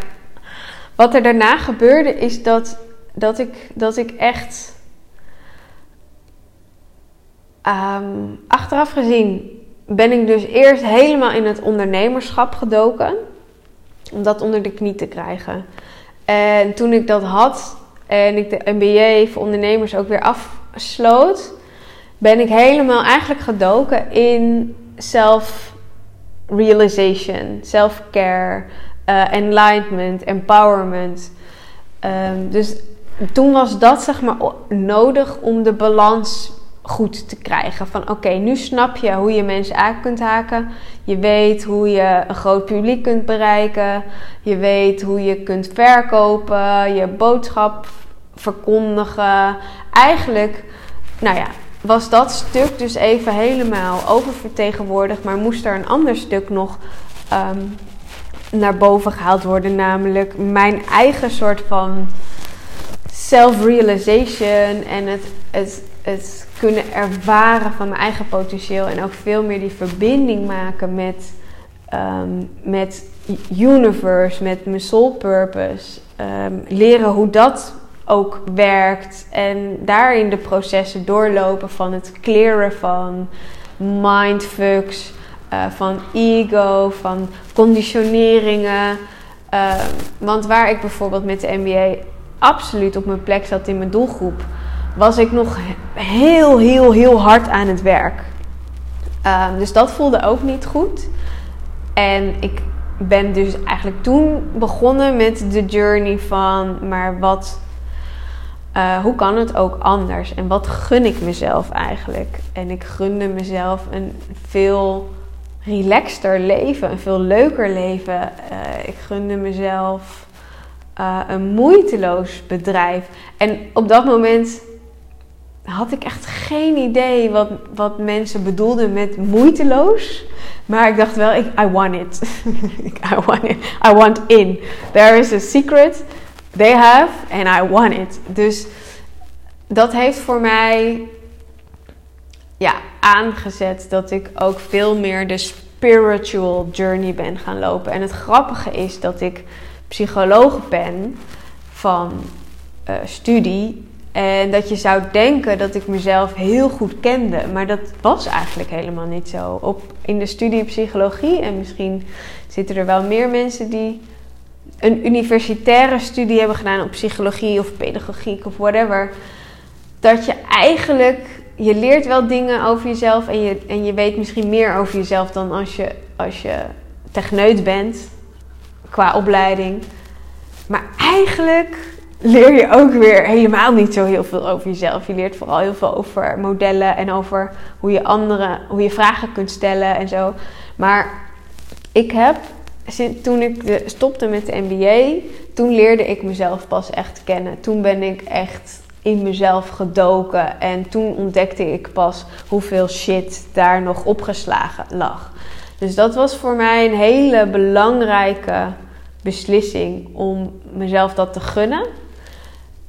wat er daarna gebeurde is dat dat ik, dat ik echt um, achteraf gezien ben ik dus eerst helemaal in het ondernemerschap gedoken. Om dat onder de knie te krijgen. En toen ik dat had en ik de MBA voor ondernemers ook weer afsloot, ben ik helemaal eigenlijk gedoken in self-realization, self-care, uh, enlightenment, empowerment. Um, dus toen was dat zeg maar nodig om de balans goed te krijgen. Van oké, nu snap je hoe je mensen aan kunt haken. Je weet hoe je een groot publiek kunt bereiken. Je weet hoe je kunt verkopen, je boodschap verkondigen. Eigenlijk, nou ja, was dat stuk dus even helemaal oververtegenwoordigd, maar moest er een ander stuk nog ehm, naar boven gehaald worden, namelijk mijn eigen soort van self-realization en het, het, het kunnen ervaren van mijn eigen potentieel en ook veel meer die verbinding maken met, um, met universe, met mijn soul purpose. Ehm, leren hoe dat ook werkt en daarin de processen doorlopen van het clearen van mindfucks, uh, van ego, van conditioneringen. Uh, want waar ik bijvoorbeeld met de MBA absoluut op mijn plek zat in mijn doelgroep, was ik nog heel, heel, heel hard aan het werk. Uh, dus dat voelde ook niet goed. En ik ben dus eigenlijk toen begonnen met de journey van, maar wat uh, hoe kan het ook anders? En wat gun ik mezelf eigenlijk? En ik gunde mezelf een veel relaxter leven, een veel leuker leven. Uh, ik gunde mezelf uh, een moeiteloos bedrijf. En op dat moment had ik echt geen idee wat, wat mensen bedoelden met moeiteloos. Maar ik dacht wel, I want it. I want it. I want in. There is a secret they have and I want it. Dus dat heeft voor mij ja, aangezet dat ik ook veel meer de spiritual journey ben gaan lopen. En het grappige is dat ik psycholoog ben van uh, studie. En dat je zou denken dat ik mezelf heel goed kende. Maar dat was eigenlijk helemaal niet zo. Op, in de studie psychologie, en misschien zitten er wel meer mensen die een universitaire studie hebben gedaan op psychologie of pedagogiek of whatever. Dat je eigenlijk, je leert wel dingen over jezelf en je, en je weet misschien meer over jezelf dan als je, als je techneut bent qua opleiding. Maar eigenlijk leer je ook weer helemaal niet zo heel veel over jezelf. Je leert vooral heel veel over modellen en over hoe je anderen, hoe je vragen kunt stellen en zo. Maar ik heb toen ik stopte met de MBA, toen leerde ik mezelf pas echt kennen. Toen ben ik echt in mezelf gedoken en toen ontdekte ik pas hoeveel shit daar nog opgeslagen lag. Dus dat was voor mij een hele belangrijke beslissing om mezelf dat te gunnen.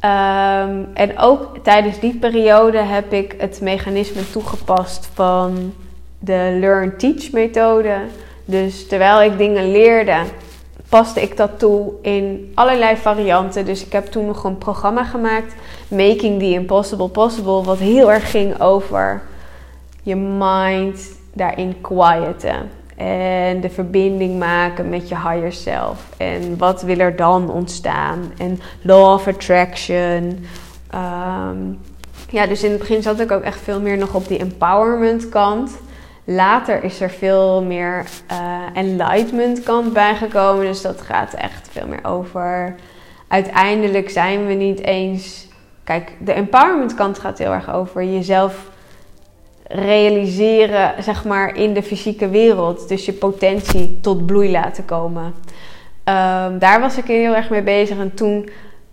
Ehm, en ook tijdens die periode heb ik het mechanisme toegepast van de Learn-Teach methode. Dus terwijl ik dingen leerde, paste ik dat toe in allerlei varianten. Dus ik heb toen nog een programma gemaakt, Making the Impossible Possible, wat heel erg ging over je mind daarin quieten. En de verbinding maken met je higher self. En wat wil er dan ontstaan? En law of attraction. Ehm, ja, dus in het begin zat ik ook echt veel meer nog op die empowerment kant. Later is er veel meer uh, enlightenment kant bijgekomen. Dus dat gaat echt veel meer over. Uiteindelijk zijn we niet eens. Kijk, de empowerment kant gaat heel erg over jezelf realiseren, zeg maar, in de fysieke wereld. Dus je potentie tot bloei laten komen. Um, daar was ik heel erg mee bezig. En toen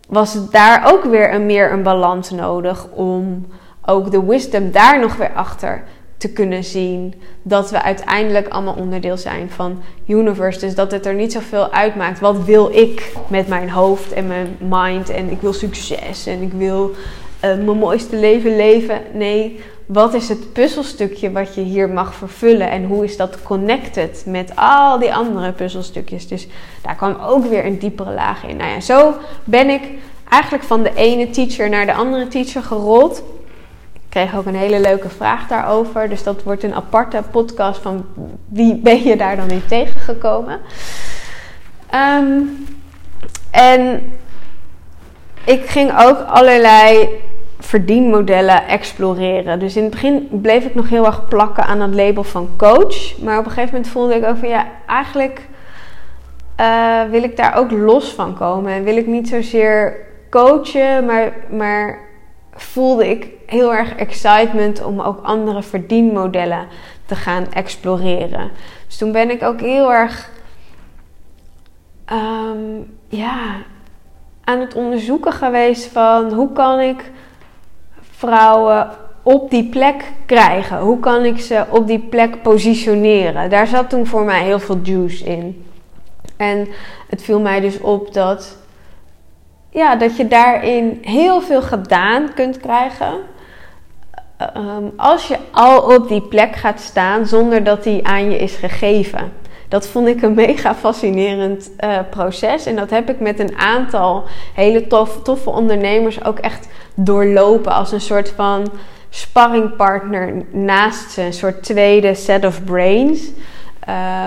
was daar ook weer een meer een balans nodig om ook de wisdom daar nog weer achter te kunnen zien dat we uiteindelijk allemaal onderdeel zijn van universe. Dus dat het er niet zoveel uitmaakt. Wat wil ik met mijn hoofd en mijn mind? En ik wil succes en ik wil uh, mijn mooiste leven leven. Nee, wat is het puzzelstukje wat je hier mag vervullen? En hoe is dat connected met al die andere puzzelstukjes? Dus daar kwam ook weer een diepere laag in. Nou ja, zo ben ik eigenlijk van de ene teacher naar de andere teacher gerold kreeg ook een hele leuke vraag daarover. Dus dat wordt een aparte podcast van wie ben je daar dan in tegengekomen. Um, en ik ging ook allerlei verdienmodellen exploreren. Dus in het begin bleef ik nog heel erg plakken aan het label van coach. Maar op een gegeven moment voelde ik ook van ja, eigenlijk uh, wil ik daar ook los van komen. En wil ik niet zozeer coachen, maar, maar voelde ik heel erg excitement om ook andere verdienmodellen te gaan exploreren. Dus toen ben ik ook heel erg ehm, ja, aan het onderzoeken geweest van hoe kan ik vrouwen op die plek krijgen? Hoe kan ik ze op die plek positioneren? Daar zat toen voor mij heel veel juice in. En het viel mij dus op dat, ja, dat je daarin heel veel gedaan kunt krijgen. Ehm, als je al op die plek gaat staan zonder dat die aan je is gegeven. Dat vond ik een mega fascinerend uh, proces. En dat heb ik met een aantal hele tof, toffe ondernemers ook echt doorlopen. Als een soort van sparringpartner naast ze. Een soort tweede set of brains.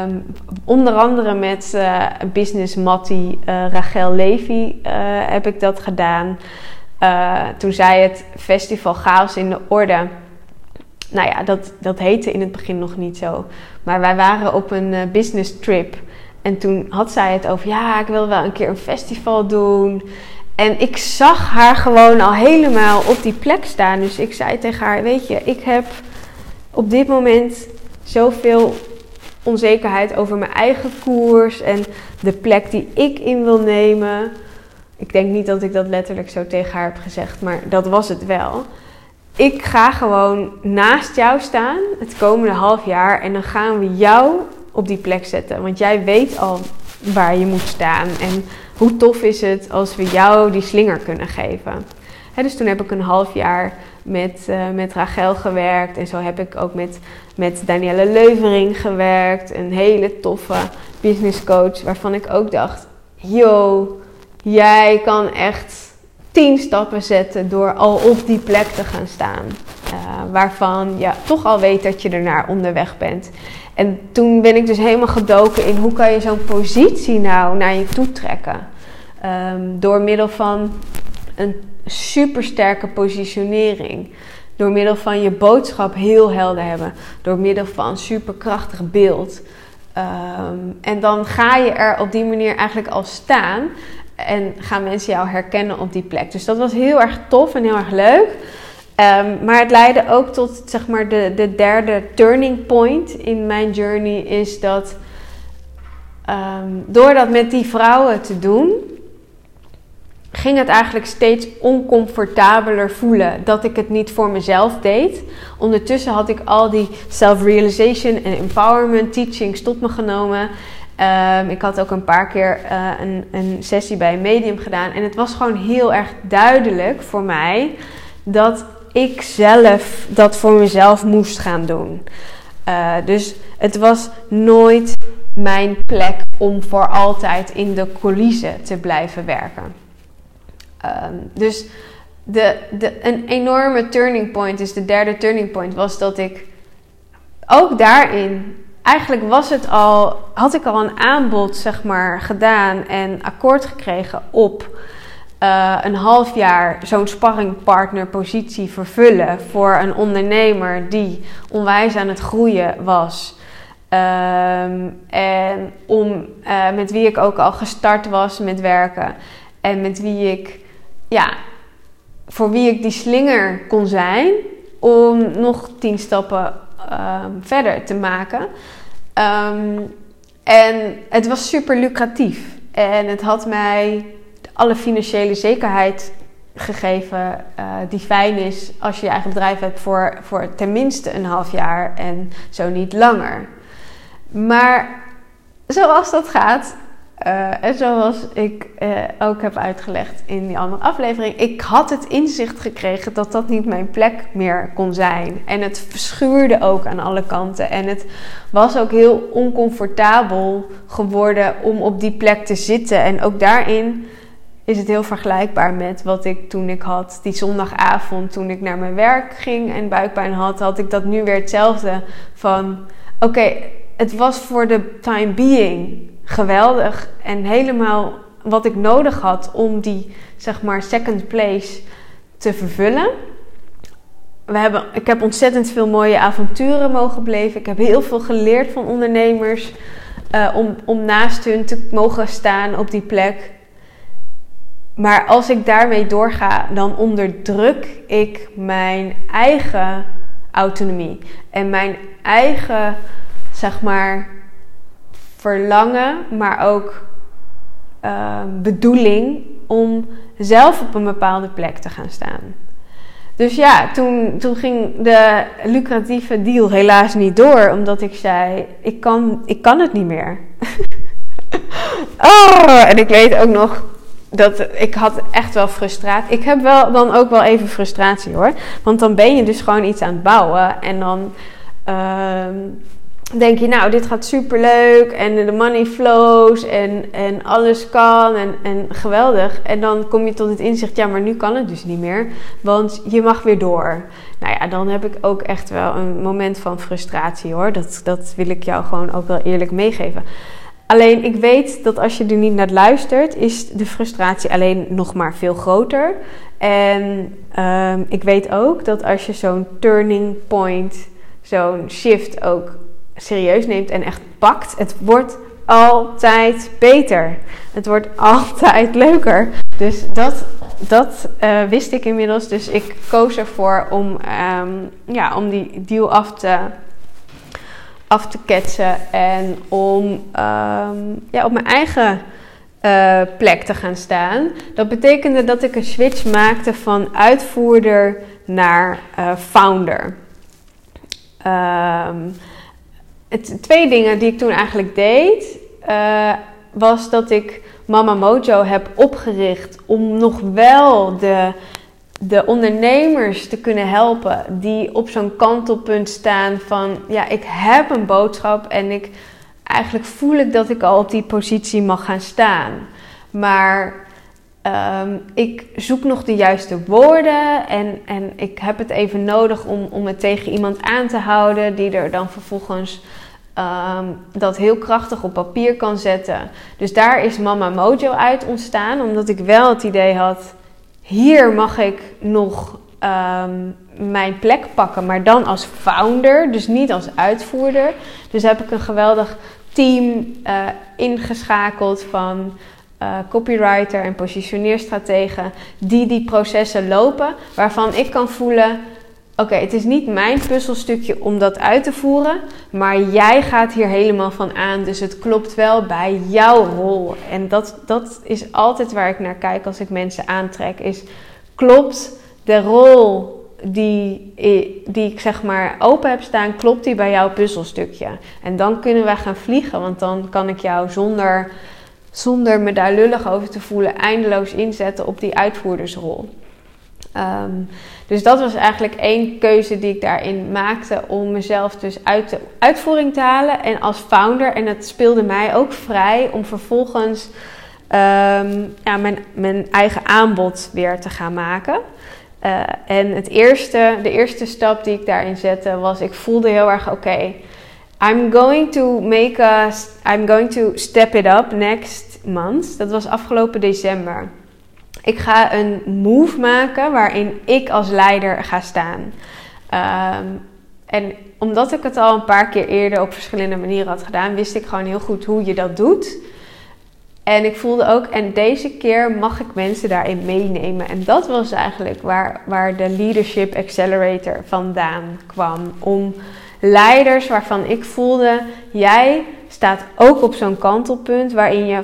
Um, onder andere met uh, business Mattie uh, Rachel Levy heb ik dat gedaan. toen zij het festival Chaos in de Orde nou ja, dat, dat heette in het begin nog niet zo. Maar wij waren op een uh, business trip. En toen had zij het over, ja, ik wil wel een keer een festival doen. En ik zag haar gewoon al helemaal op die plek staan. Dus ik zei tegen haar, weet je, ik heb op dit moment zoveel onzekerheid over mijn eigen koers en de plek die ik in wil nemen. Ik denk niet dat ik dat letterlijk zo tegen haar heb gezegd, maar dat was het wel ik ga gewoon naast jou staan het komende half jaar en dan gaan we jou op die plek zetten. Want jij weet al waar je moet staan en hoe tof is het als we jou die slinger kunnen geven. dus toen heb ik een half jaar met, uh, met Rachel gewerkt en zo heb ik ook met, met Danielle Leuvering gewerkt. Een hele toffe business coach waarvan ik ook dacht, yo, jij kan echt tien stappen zetten door al op die plek te gaan staan. Uh, waarvan je toch al weet dat je ernaar onderweg bent. En toen ben ik dus helemaal gedoken in hoe kan je zo'n positie nou naar je toe trekken. Um, door middel van een supersterke positionering. Door middel van je boodschap heel helder hebben. Door middel van superkrachtig beeld. Um, en dan ga je er op die manier eigenlijk al staan. En gaan mensen jou herkennen op die plek. Dus dat was heel erg tof en heel erg leuk. Um, maar het leidde ook tot zeg maar de, de derde turning point in mijn journey. Is dat um, door dat met die vrouwen te doen, ging het eigenlijk steeds oncomfortabeler voelen dat ik het niet voor mezelf deed. Ondertussen had ik al die self-realization en empowerment teachings tot me genomen. Um, ik had ook een paar keer uh, een, een, sessie bij een medium gedaan. En het was gewoon heel erg duidelijk voor mij dat ik zelf dat voor mezelf moest gaan doen. Uh, dus het was nooit mijn plek om voor altijd in de coulissen te blijven werken. Um, dus de, de, een enorme turning point, is de derde turning point, was dat ik ook daarin eigenlijk was het al, had ik al een aanbod zeg maar, gedaan en akkoord gekregen op uh, een half jaar zo'n sparringpartnerpositie vervullen voor een ondernemer die onwijs aan het groeien was. Um, en om, uh, met wie ik ook al gestart was met werken. En met wie ik, ja, voor wie ik die slinger kon zijn. Om nog tien stappen um, verder te maken. Um, en het was super lucratief. En het had mij alle financiële zekerheid gegeven uh, die fijn is als je je eigen bedrijf hebt voor, voor tenminste een half jaar en zo niet langer. Maar zoals dat gaat, uh, en zoals ik uh, ook heb uitgelegd in die andere aflevering, ik had het inzicht gekregen dat dat niet mijn plek meer kon zijn. En het verschuurde ook aan alle kanten. En het was ook heel oncomfortabel geworden om op die plek te zitten. En ook daarin is het heel vergelijkbaar met wat ik toen ik had die zondagavond, toen ik naar mijn werk ging en buikpijn had, had ik dat nu weer hetzelfde van oké, het was voor de time being geweldig en helemaal wat ik nodig had om die zeg maar second place te vervullen. We hebben, ik heb ontzettend veel mooie avonturen mogen beleven. Ik heb heel veel geleerd van ondernemers uh, om, om naast hun te mogen staan op die plek. maar als ik daarmee doorga, dan onderdruk ik mijn eigen autonomie en mijn eigen, zeg maar, verlangen, maar ook uh, bedoeling om zelf op een bepaalde plek te gaan staan. Dus ja, toen, toen ging de lucratieve deal helaas niet door, omdat ik zei: ik kan, ik kan het niet meer. oh, en ik weet ook nog dat ik had echt wel frustratie. Ik heb wel dan ook wel even frustratie hoor, want dan ben je dus gewoon iets aan het bouwen en dan. Uh, denk je, nou, dit gaat super leuk en de money flows en, en alles kan en, en geweldig. En dan kom je tot het inzicht, ja, maar nu kan het dus niet meer, want je mag weer door. Nou ja, dan heb ik ook echt wel een moment van frustratie hoor. Dat, dat wil ik jou gewoon ook wel eerlijk meegeven. Alleen ik weet dat als je er niet naar luistert, is de frustratie alleen nog maar veel groter. En um, ik weet ook dat als je zo'n turning point, zo'n shift ook serieus neemt en echt pakt, het wordt altijd beter. Het wordt altijd leuker. Dus dat, dat uh, wist ik inmiddels. Dus ik koos ervoor om, um, ja, om die deal af te, af te ketsen en om um, ja, op mijn eigen uh, plek te gaan staan. Dat betekende dat ik een switch maakte van uitvoerder naar uh, founder. Um, het, twee dingen die ik toen eigenlijk deed, uh, was dat ik Mama Mojo heb opgericht om nog wel de, de ondernemers te kunnen helpen die op zo'n kantelpunt staan van ja, ik heb een boodschap en ik eigenlijk voel ik dat ik al op die positie mag gaan staan. Maar um, ik zoek nog de juiste woorden en, en ik heb het even nodig om, om het tegen iemand aan te houden die er dan vervolgens um, dat heel krachtig op papier kan zetten. Dus daar is Mama Mojo uit ontstaan, omdat ik wel het idee had: hier mag ik nog um, mijn plek pakken, maar dan als founder, dus niet als uitvoerder. Dus heb ik een geweldig team uh, ingeschakeld van. Uh, copywriter en positioneerstrategen die die processen lopen, waarvan ik kan voelen: Oké, het is niet mijn puzzelstukje om dat uit te voeren, maar jij gaat hier helemaal van aan. Dus het klopt wel bij jouw rol. En dat, dat is altijd waar ik naar kijk als ik mensen aantrek. Is klopt de rol die, die ik zeg maar open heb staan, klopt die bij jouw puzzelstukje? En dan kunnen we gaan vliegen, want dan kan ik jou zonder, zonder me daar lullig over te voelen eindeloos inzetten op die uitvoerdersrol. Um, dus dat was eigenlijk één keuze die ik daarin maakte om mezelf dus uit de uitvoering te halen en als founder. En dat speelde mij ook vrij om vervolgens um, ja, mijn, mijn eigen aanbod weer te gaan maken. Uh, en het eerste, de eerste stap die ik daarin zette was, ik voelde heel erg oké. Okay, I'm going to make a, I'm going to step it up next month. Dat was afgelopen december. Ik ga een move maken waarin ik als leider ga staan. Um, en omdat ik het al een paar keer eerder op verschillende manieren had gedaan, wist ik gewoon heel goed hoe je dat doet. En ik voelde ook, en deze keer mag ik mensen daarin meenemen. En dat was eigenlijk waar, waar de Leadership Accelerator vandaan kwam. Om leiders waarvan ik voelde, jij staat ook op zo'n kantelpunt waarin je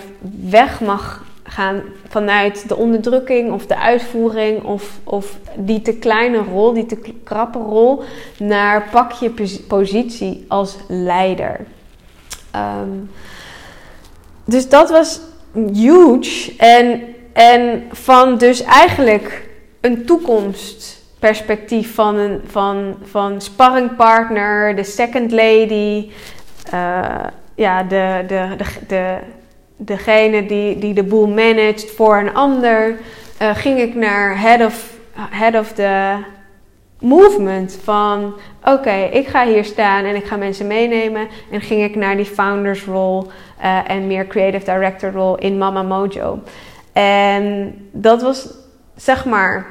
weg mag gaan vanuit de onderdrukking of de uitvoering of, of die te kleine rol, die te krappe rol, naar pak je positie als leider. Um, dus dat was huge. En, en van dus eigenlijk een toekomstperspectief van een van, van sparringpartner, de second lady, uh, ja, de, de, de, de degene die, die de boel managt voor een ander, uh, ging ik naar head of, head of the movement. Van oké, ik ga hier staan en ik ga mensen meenemen. En ging ik naar die founders role uh, en meer creative director role in Mama Mojo. En dat was zeg maar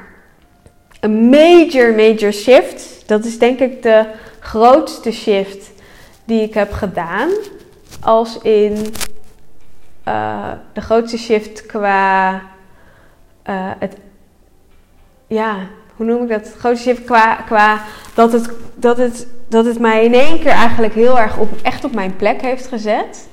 een major, major shift. Dat is denk ik de grootste shift die ik heb gedaan. Als in uh, de grootste shift qua het, ja, hoe noem ik dat? Het grootste shift qua, qua dat, het, dat, het, dat het mij in één keer eigenlijk heel erg op, echt op mijn plek heeft gezet.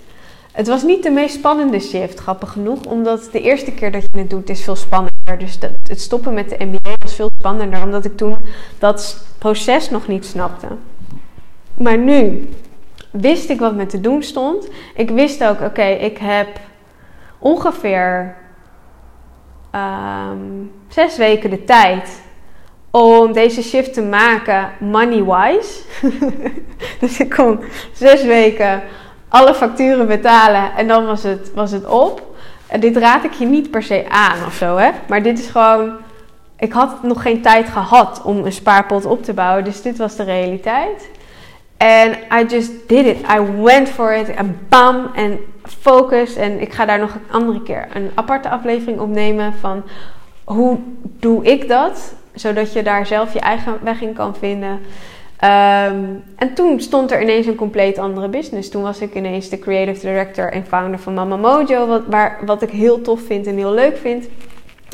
Het was niet de meest spannende shift, grappig genoeg. Omdat de eerste keer dat je het doet, is veel spannender. Dus het stoppen met de MBA was veel spannender. Omdat ik toen dat proces nog niet snapte. Maar nu wist ik wat me te doen stond. Ik wist ook, oké, ik heb ongeveer ehm, zes weken de tijd om deze shift te maken money-wise. dus ik kon zes weken alle facturen betalen en dan was het, was het op. En dit raad ik je niet per se aan of zo, hè. Maar dit is gewoon... Ik had nog geen tijd gehad om een spaarpot op te bouwen. Dus dit was de realiteit. En I just did it. I went for it. En bam. En focus. En ik ga daar nog een andere keer een aparte aflevering opnemen van hoe doe ik dat? Zodat je daar zelf je eigen weg in kan vinden. Ehm, en toen stond er ineens een compleet andere business. Toen was ik ineens de creative director en founder van Mama Mojo. Wat, waar, wat ik heel tof vind en heel leuk vind.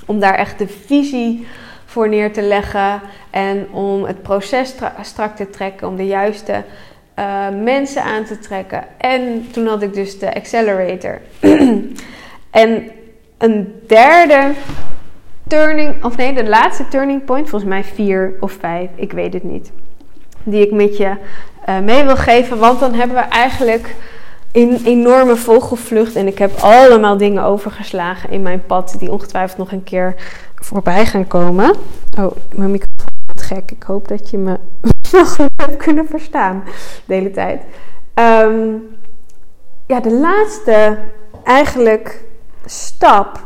Om daar echt de visie voor neer te leggen. En om het proces strak te trekken. Om de juiste uh, mensen aan te trekken. En toen had ik dus de accelerator. en een derde turning, of nee, de laatste turning point, volgens mij vier of vijf, ik weet het niet die ik met je uh, mee wil geven. Want dan hebben we eigenlijk een enorme vogelvlucht. En ik heb allemaal dingen overgeslagen in mijn pad. Die ongetwijfeld nog een keer voorbij gaan komen. Oh, mijn microfoon is gek. Ik hoop dat je me nog goed hebt kunnen verstaan de hele tijd. Um, ja, de laatste eigenlijk stap.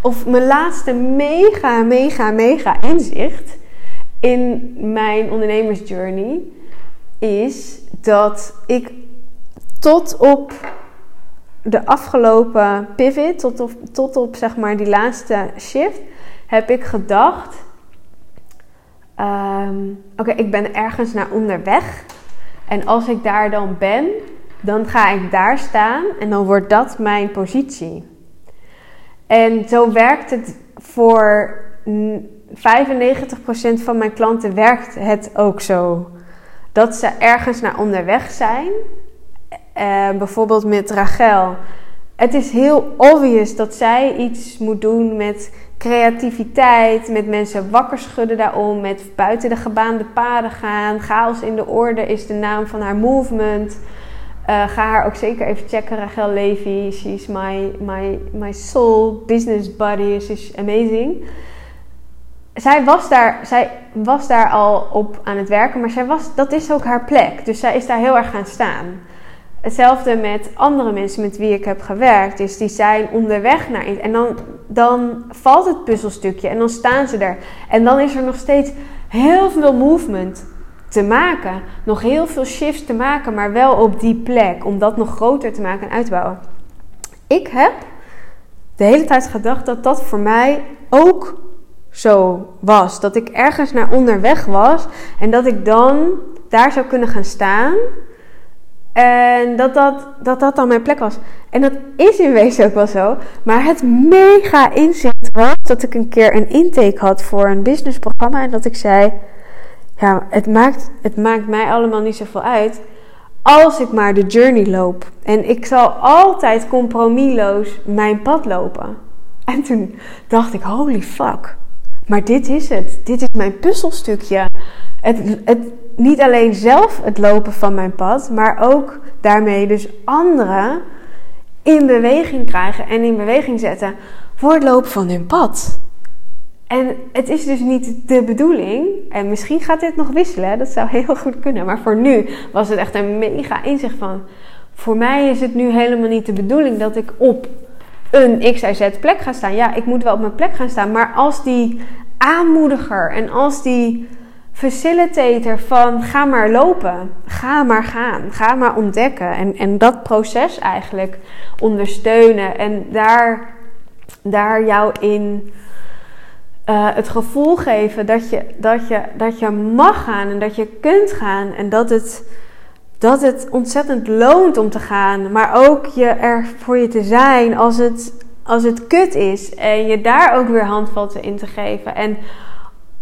Of mijn laatste mega, mega, mega inzicht in mijn ondernemersjourney is dat ik tot op de afgelopen pivot, tot op, tot op zeg maar die laatste shift, heb ik gedacht: ehm, oké, ik ben ergens naar onderweg. En als ik daar dan ben, dan ga ik daar staan en dan wordt dat mijn positie. En zo werkt het voor 95% van mijn klanten werkt het ook zo. Dat ze ergens naar onderweg zijn. Uh, bijvoorbeeld met Rachel. Het is heel obvious dat zij iets moet doen met creativiteit, met mensen wakker schudden daarom, met buiten de gebaande paden gaan. Chaos in de orde is de naam van haar movement. Uh, ga haar ook zeker even checken, Rachel Levy. She's my, my, my soul business buddy. She's amazing zij was, daar, zij was daar al op aan het werken, maar zij was, dat is ook haar plek. Dus zij is daar heel erg gaan staan. Hetzelfde met andere mensen met wie ik heb gewerkt. Dus die zijn onderweg naar iets. En dan, dan valt het puzzelstukje en dan staan ze er. En dan is er nog steeds heel veel movement te maken. Nog heel veel shifts te maken, maar wel op die plek. Om dat nog groter te maken en uit te bouwen. Ik heb de hele tijd gedacht dat dat voor mij ook zo was. Dat ik ergens naar onderweg was en dat ik dan daar zou kunnen gaan staan. En dat dat, dat dat dan mijn plek was. En dat is in wezen ook wel zo. Maar het mega inzicht was dat ik een keer een intake had voor een businessprogramma. En dat ik zei: Ja, het maakt, het maakt mij allemaal niet zoveel uit. Als ik maar de journey loop. En ik zal altijd compromisloos mijn pad lopen. En toen dacht ik: Holy fuck. Maar dit is het. Dit is mijn puzzelstukje. Het, het, niet alleen zelf het lopen van mijn pad, maar ook daarmee dus anderen in beweging krijgen en in beweging zetten voor het lopen van hun pad. En het is dus niet de bedoeling, en misschien gaat dit nog wisselen, dat zou heel goed kunnen, maar voor nu was het echt een mega inzicht van. Voor mij is het nu helemaal niet de bedoeling dat ik op een XYZ plek ga staan. Ja, ik moet wel op mijn plek gaan staan, maar als die aanmoediger en als die facilitator van ga maar lopen, ga maar gaan, ga maar ontdekken. En, en dat proces eigenlijk ondersteunen en daar, daar jou in uh, het gevoel geven dat je, dat, je, dat je mag gaan en dat je kunt gaan en dat het, dat het ontzettend loont om te gaan, maar ook je er voor je te zijn als het als het kut is en je daar ook weer handvatten in te geven. En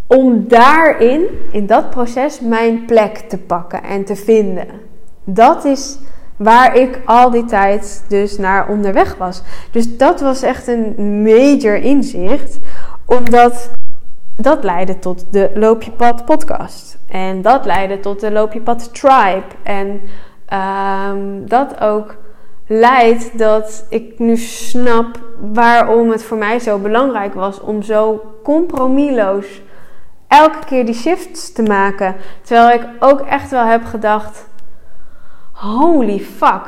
om daarin, in dat proces, mijn plek te pakken en te vinden. Dat is waar ik al die tijd dus naar onderweg was. Dus dat was echt een major inzicht, omdat dat leidde tot de Loop je Pad podcast. En dat leidde tot de Loop je Pad tribe. En ehm, dat ook leidt dat ik nu snap waarom het voor mij zo belangrijk was om zo compromisloos elke keer die shifts te maken. Terwijl ik ook echt wel heb gedacht: holy fuck.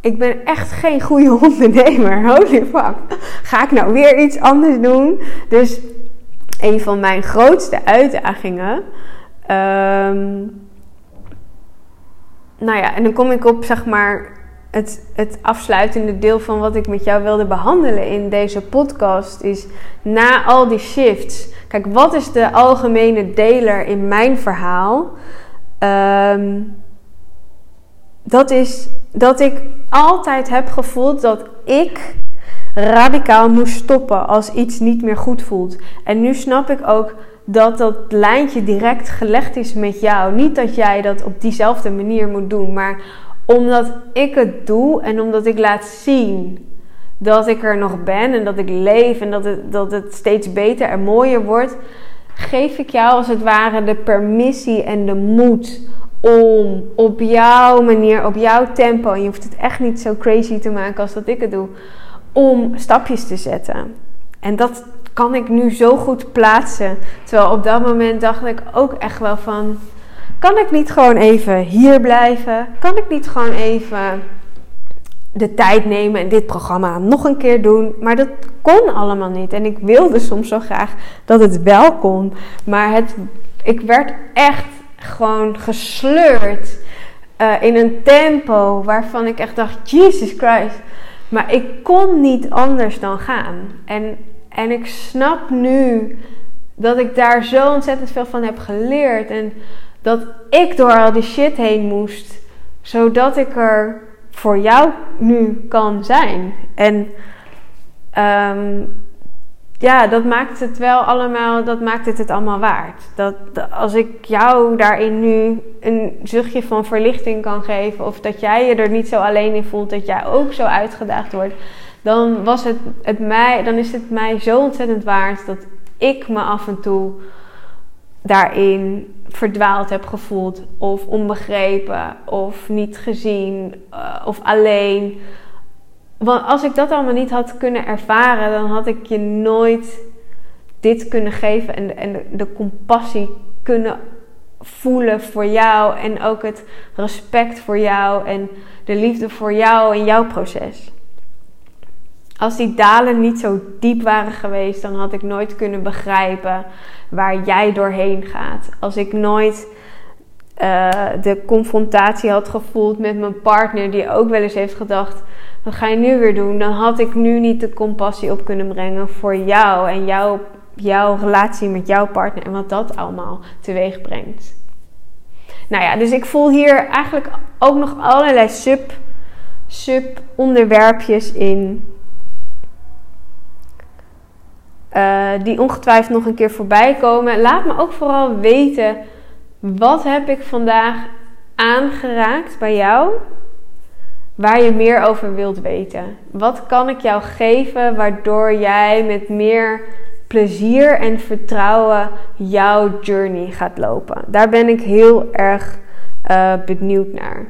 Ik ben echt geen goede ondernemer. Holy fuck. Ga ik nou weer iets anders doen? Dus een van mijn grootste uitdagingen. Um, nou ja, en dan kom ik op zeg maar het, het afsluitende deel van wat ik met jou wilde behandelen in deze podcast. Is na al die shifts. Kijk, wat is de algemene deler in mijn verhaal? Um, dat is dat ik altijd heb gevoeld dat ik radicaal moest stoppen als iets niet meer goed voelt. En nu snap ik ook dat dat lijntje direct gelegd is met jou. Niet dat jij dat op diezelfde manier moet doen, maar omdat ik het doe en omdat ik laat zien dat ik er nog ben en dat ik leef en dat het, dat het steeds beter en mooier wordt, geef ik jou als het ware de permissie en de moed om op jouw manier, op jouw tempo, je hoeft het echt niet zo crazy te maken als dat ik het doe, om stapjes te zetten. En dat kan ik nu zo goed plaatsen. Terwijl op dat moment dacht ik ook echt wel van, kan ik niet gewoon even hier blijven? Kan ik niet gewoon even de tijd nemen en dit programma nog een keer doen. Maar dat kon allemaal niet. En ik wilde soms zo graag dat het wel kon. Maar het, ik werd echt gewoon gesleurd uh, in een tempo waarvan ik echt dacht: Jesus Christ. Maar ik kon niet anders dan gaan. En, en ik snap nu dat ik daar zo ontzettend veel van heb geleerd. En dat ik door al die shit heen moest. Zodat ik er voor jou nu kan zijn. En um, ja, dat maakt het wel allemaal, dat maakt het het allemaal waard. Dat, als ik jou daarin nu een zuchtje van verlichting kan geven, of dat jij je er niet zo alleen in voelt, dat jij ook zo uitgedaagd wordt, dan, was het, het mij, dan is het mij zo ontzettend waard dat ik me af en toe daarin verdwaald heb gevoeld, of onbegrepen, of niet gezien, uh, of alleen. Want als ik dat allemaal niet had kunnen ervaren, dan had ik je nooit dit kunnen geven en, en de, de compassie kunnen voelen voor jou en ook het respect voor jou en de liefde voor jou en jouw proces. Als die dalen niet zo diep waren geweest, dan had ik nooit kunnen begrijpen waar jij doorheen gaat. Als ik nooit uh, de confrontatie had gevoeld met mijn partner, die ook wel eens heeft gedacht: wat ga je nu weer doen? Dan had ik nu niet de compassie op kunnen brengen voor jou en jouw, jouw relatie met jouw partner en wat dat allemaal teweeg brengt. Nou ja, dus ik voel hier eigenlijk ook nog allerlei sub, sub onderwerpjes in. Uh, die ongetwijfeld nog een keer voorbij komen. Laat me ook vooral weten. Wat heb ik vandaag aangeraakt bij jou? waar je meer over wilt weten. Wat kan ik jou geven waardoor jij met meer plezier en vertrouwen jouw journey gaat lopen? Daar ben ik heel erg uh, benieuwd naar.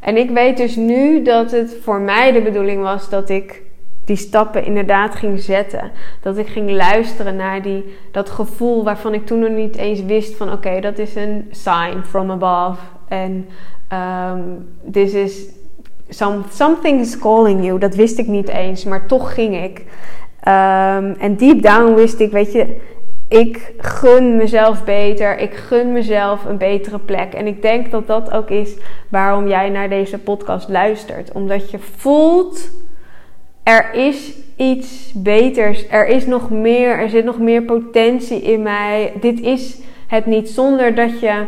En ik weet dus nu dat het voor mij de bedoeling was dat ik die stappen inderdaad ging zetten. Dat ik ging luisteren naar die, dat gevoel waarvan ik toen nog niet eens wist van oké, dat is een sign from above. En um, this is some, something is calling you. Dat wist ik niet eens, maar toch ging ik. Um, en deep down wist ik, weet je, ik gun mezelf beter. Ik gun mezelf een betere plek. En ik denk dat dat ook is waarom jij naar deze podcast luistert. Omdat je voelt, er is iets beters. Er is nog meer. Er zit nog meer potentie in mij. Dit is het niet zonder dat je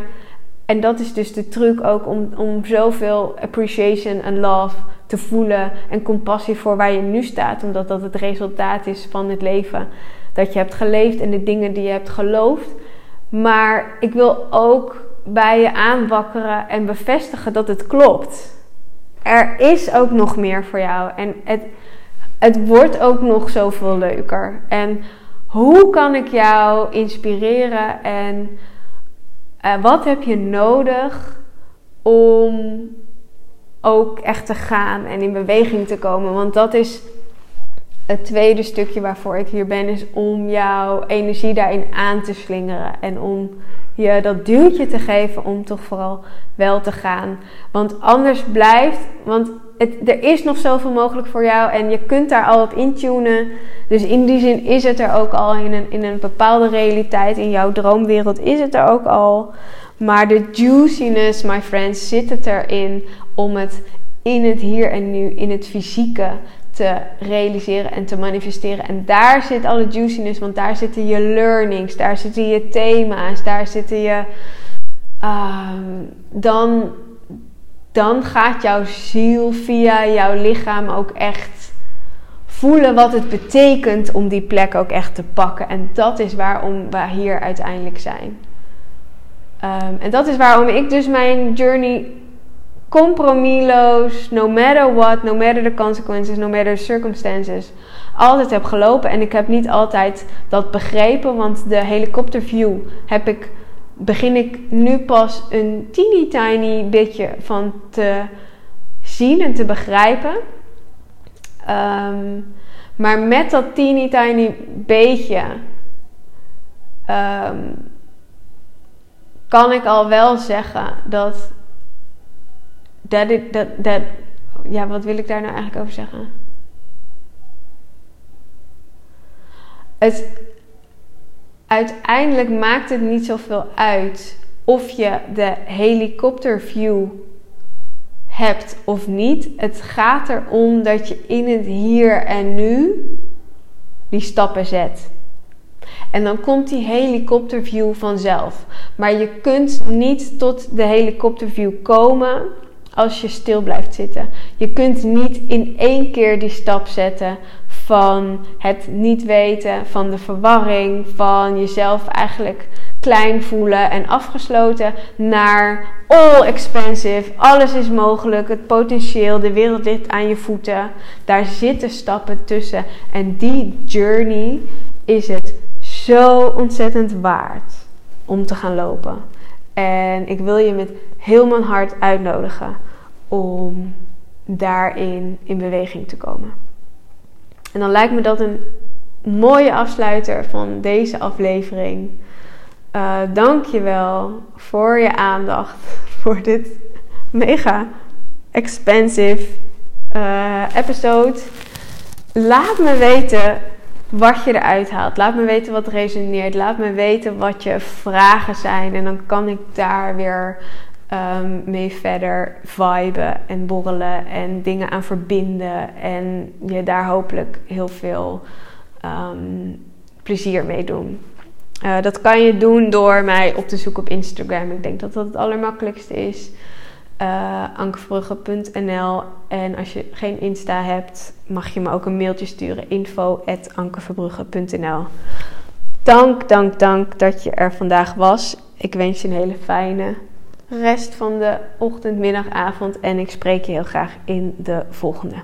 en dat is dus de truc ook om, om zoveel appreciation en love te voelen en compassie voor waar je nu staat, omdat dat het resultaat is van het leven dat je hebt geleefd en de dingen die je hebt geloofd. Maar ik wil ook bij je aanwakkeren en bevestigen dat het klopt. Er is ook nog meer voor jou en het, het wordt ook nog zoveel leuker. En hoe kan ik jou inspireren en uh, wat heb je nodig om ook echt te gaan en in beweging te komen? Want dat is het tweede stukje waarvoor ik hier ben, is om jouw energie daarin aan te slingeren. En om je dat duwtje te geven om toch vooral wel te gaan. Want anders blijft, want er is nog zoveel mogelijk voor jou en je kunt daar al op intunen. Dus in die zin is het er ook al in een, in een bepaalde realiteit, in jouw droomwereld is het er ook al. Maar de juiciness, my friends, zit het erin om het in het hier en nu, in het fysieke te realiseren en te manifesteren. En daar zit alle juiciness, want daar zitten je learnings, daar zitten je thema's, daar zitten je. Ehm, dan, dan gaat jouw ziel via jouw lichaam ook echt voelen wat het betekent om die plek ook echt te pakken. En dat is waarom we hier uiteindelijk zijn. Ehm, en dat is waarom ik dus mijn journey compromisloos, no matter what, no matter the consequences, no matter the circumstances, altijd heb gelopen. En ik heb niet altijd dat begrepen, want de helikopterview heb ik, begin ik nu pas een teeny tiny beetje van te zien en te begrijpen. Ehm, maar met dat teeny tiny beetje ehm, kan ik al wel zeggen dat dat, dat, dat, ja, wat wil ik daar nou eigenlijk over zeggen? Het, uiteindelijk maakt het niet zoveel uit of je de helikopterview hebt of niet. Het gaat erom dat je in het hier en nu die stappen zet. En dan komt die helikopterview vanzelf. Maar je kunt niet tot de helikopterview komen als je stil blijft zitten. Je kunt niet in één keer die stap zetten van het niet weten, van de verwarring, van jezelf eigenlijk klein voelen en afgesloten naar all expensive, alles is mogelijk, het potentieel, de wereld ligt aan je voeten. Daar zitten stappen tussen en die journey is het zo ontzettend waard om te gaan lopen. En ik wil je met heel mijn hart uitnodigen om daarin in beweging te komen. En dan lijkt me dat een mooie afsluiter van deze aflevering. Uh, Dank je wel voor je aandacht voor dit mega expensive uh, episode. Laat me weten wat je eruit haalt. Laat me weten wat resoneert. Laat me weten wat je vragen zijn. En dan kan ik daar weer um, mee verder viben en borrelen en dingen aan verbinden. En je daar hopelijk heel veel um, plezier mee doen. Uh, dat kan je doen door mij op te zoeken op Instagram. Ik denk dat dat het allermakkelijkste is. Uh, ankeverbrugge.nl En als je geen Insta hebt, mag je me ook een mailtje sturen. info.ankeverbrugge.nl Dank, dank, dank dat je er vandaag was. Ik wens je een hele fijne rest van de ochtend, middag, avond. En ik spreek je heel graag in de volgende.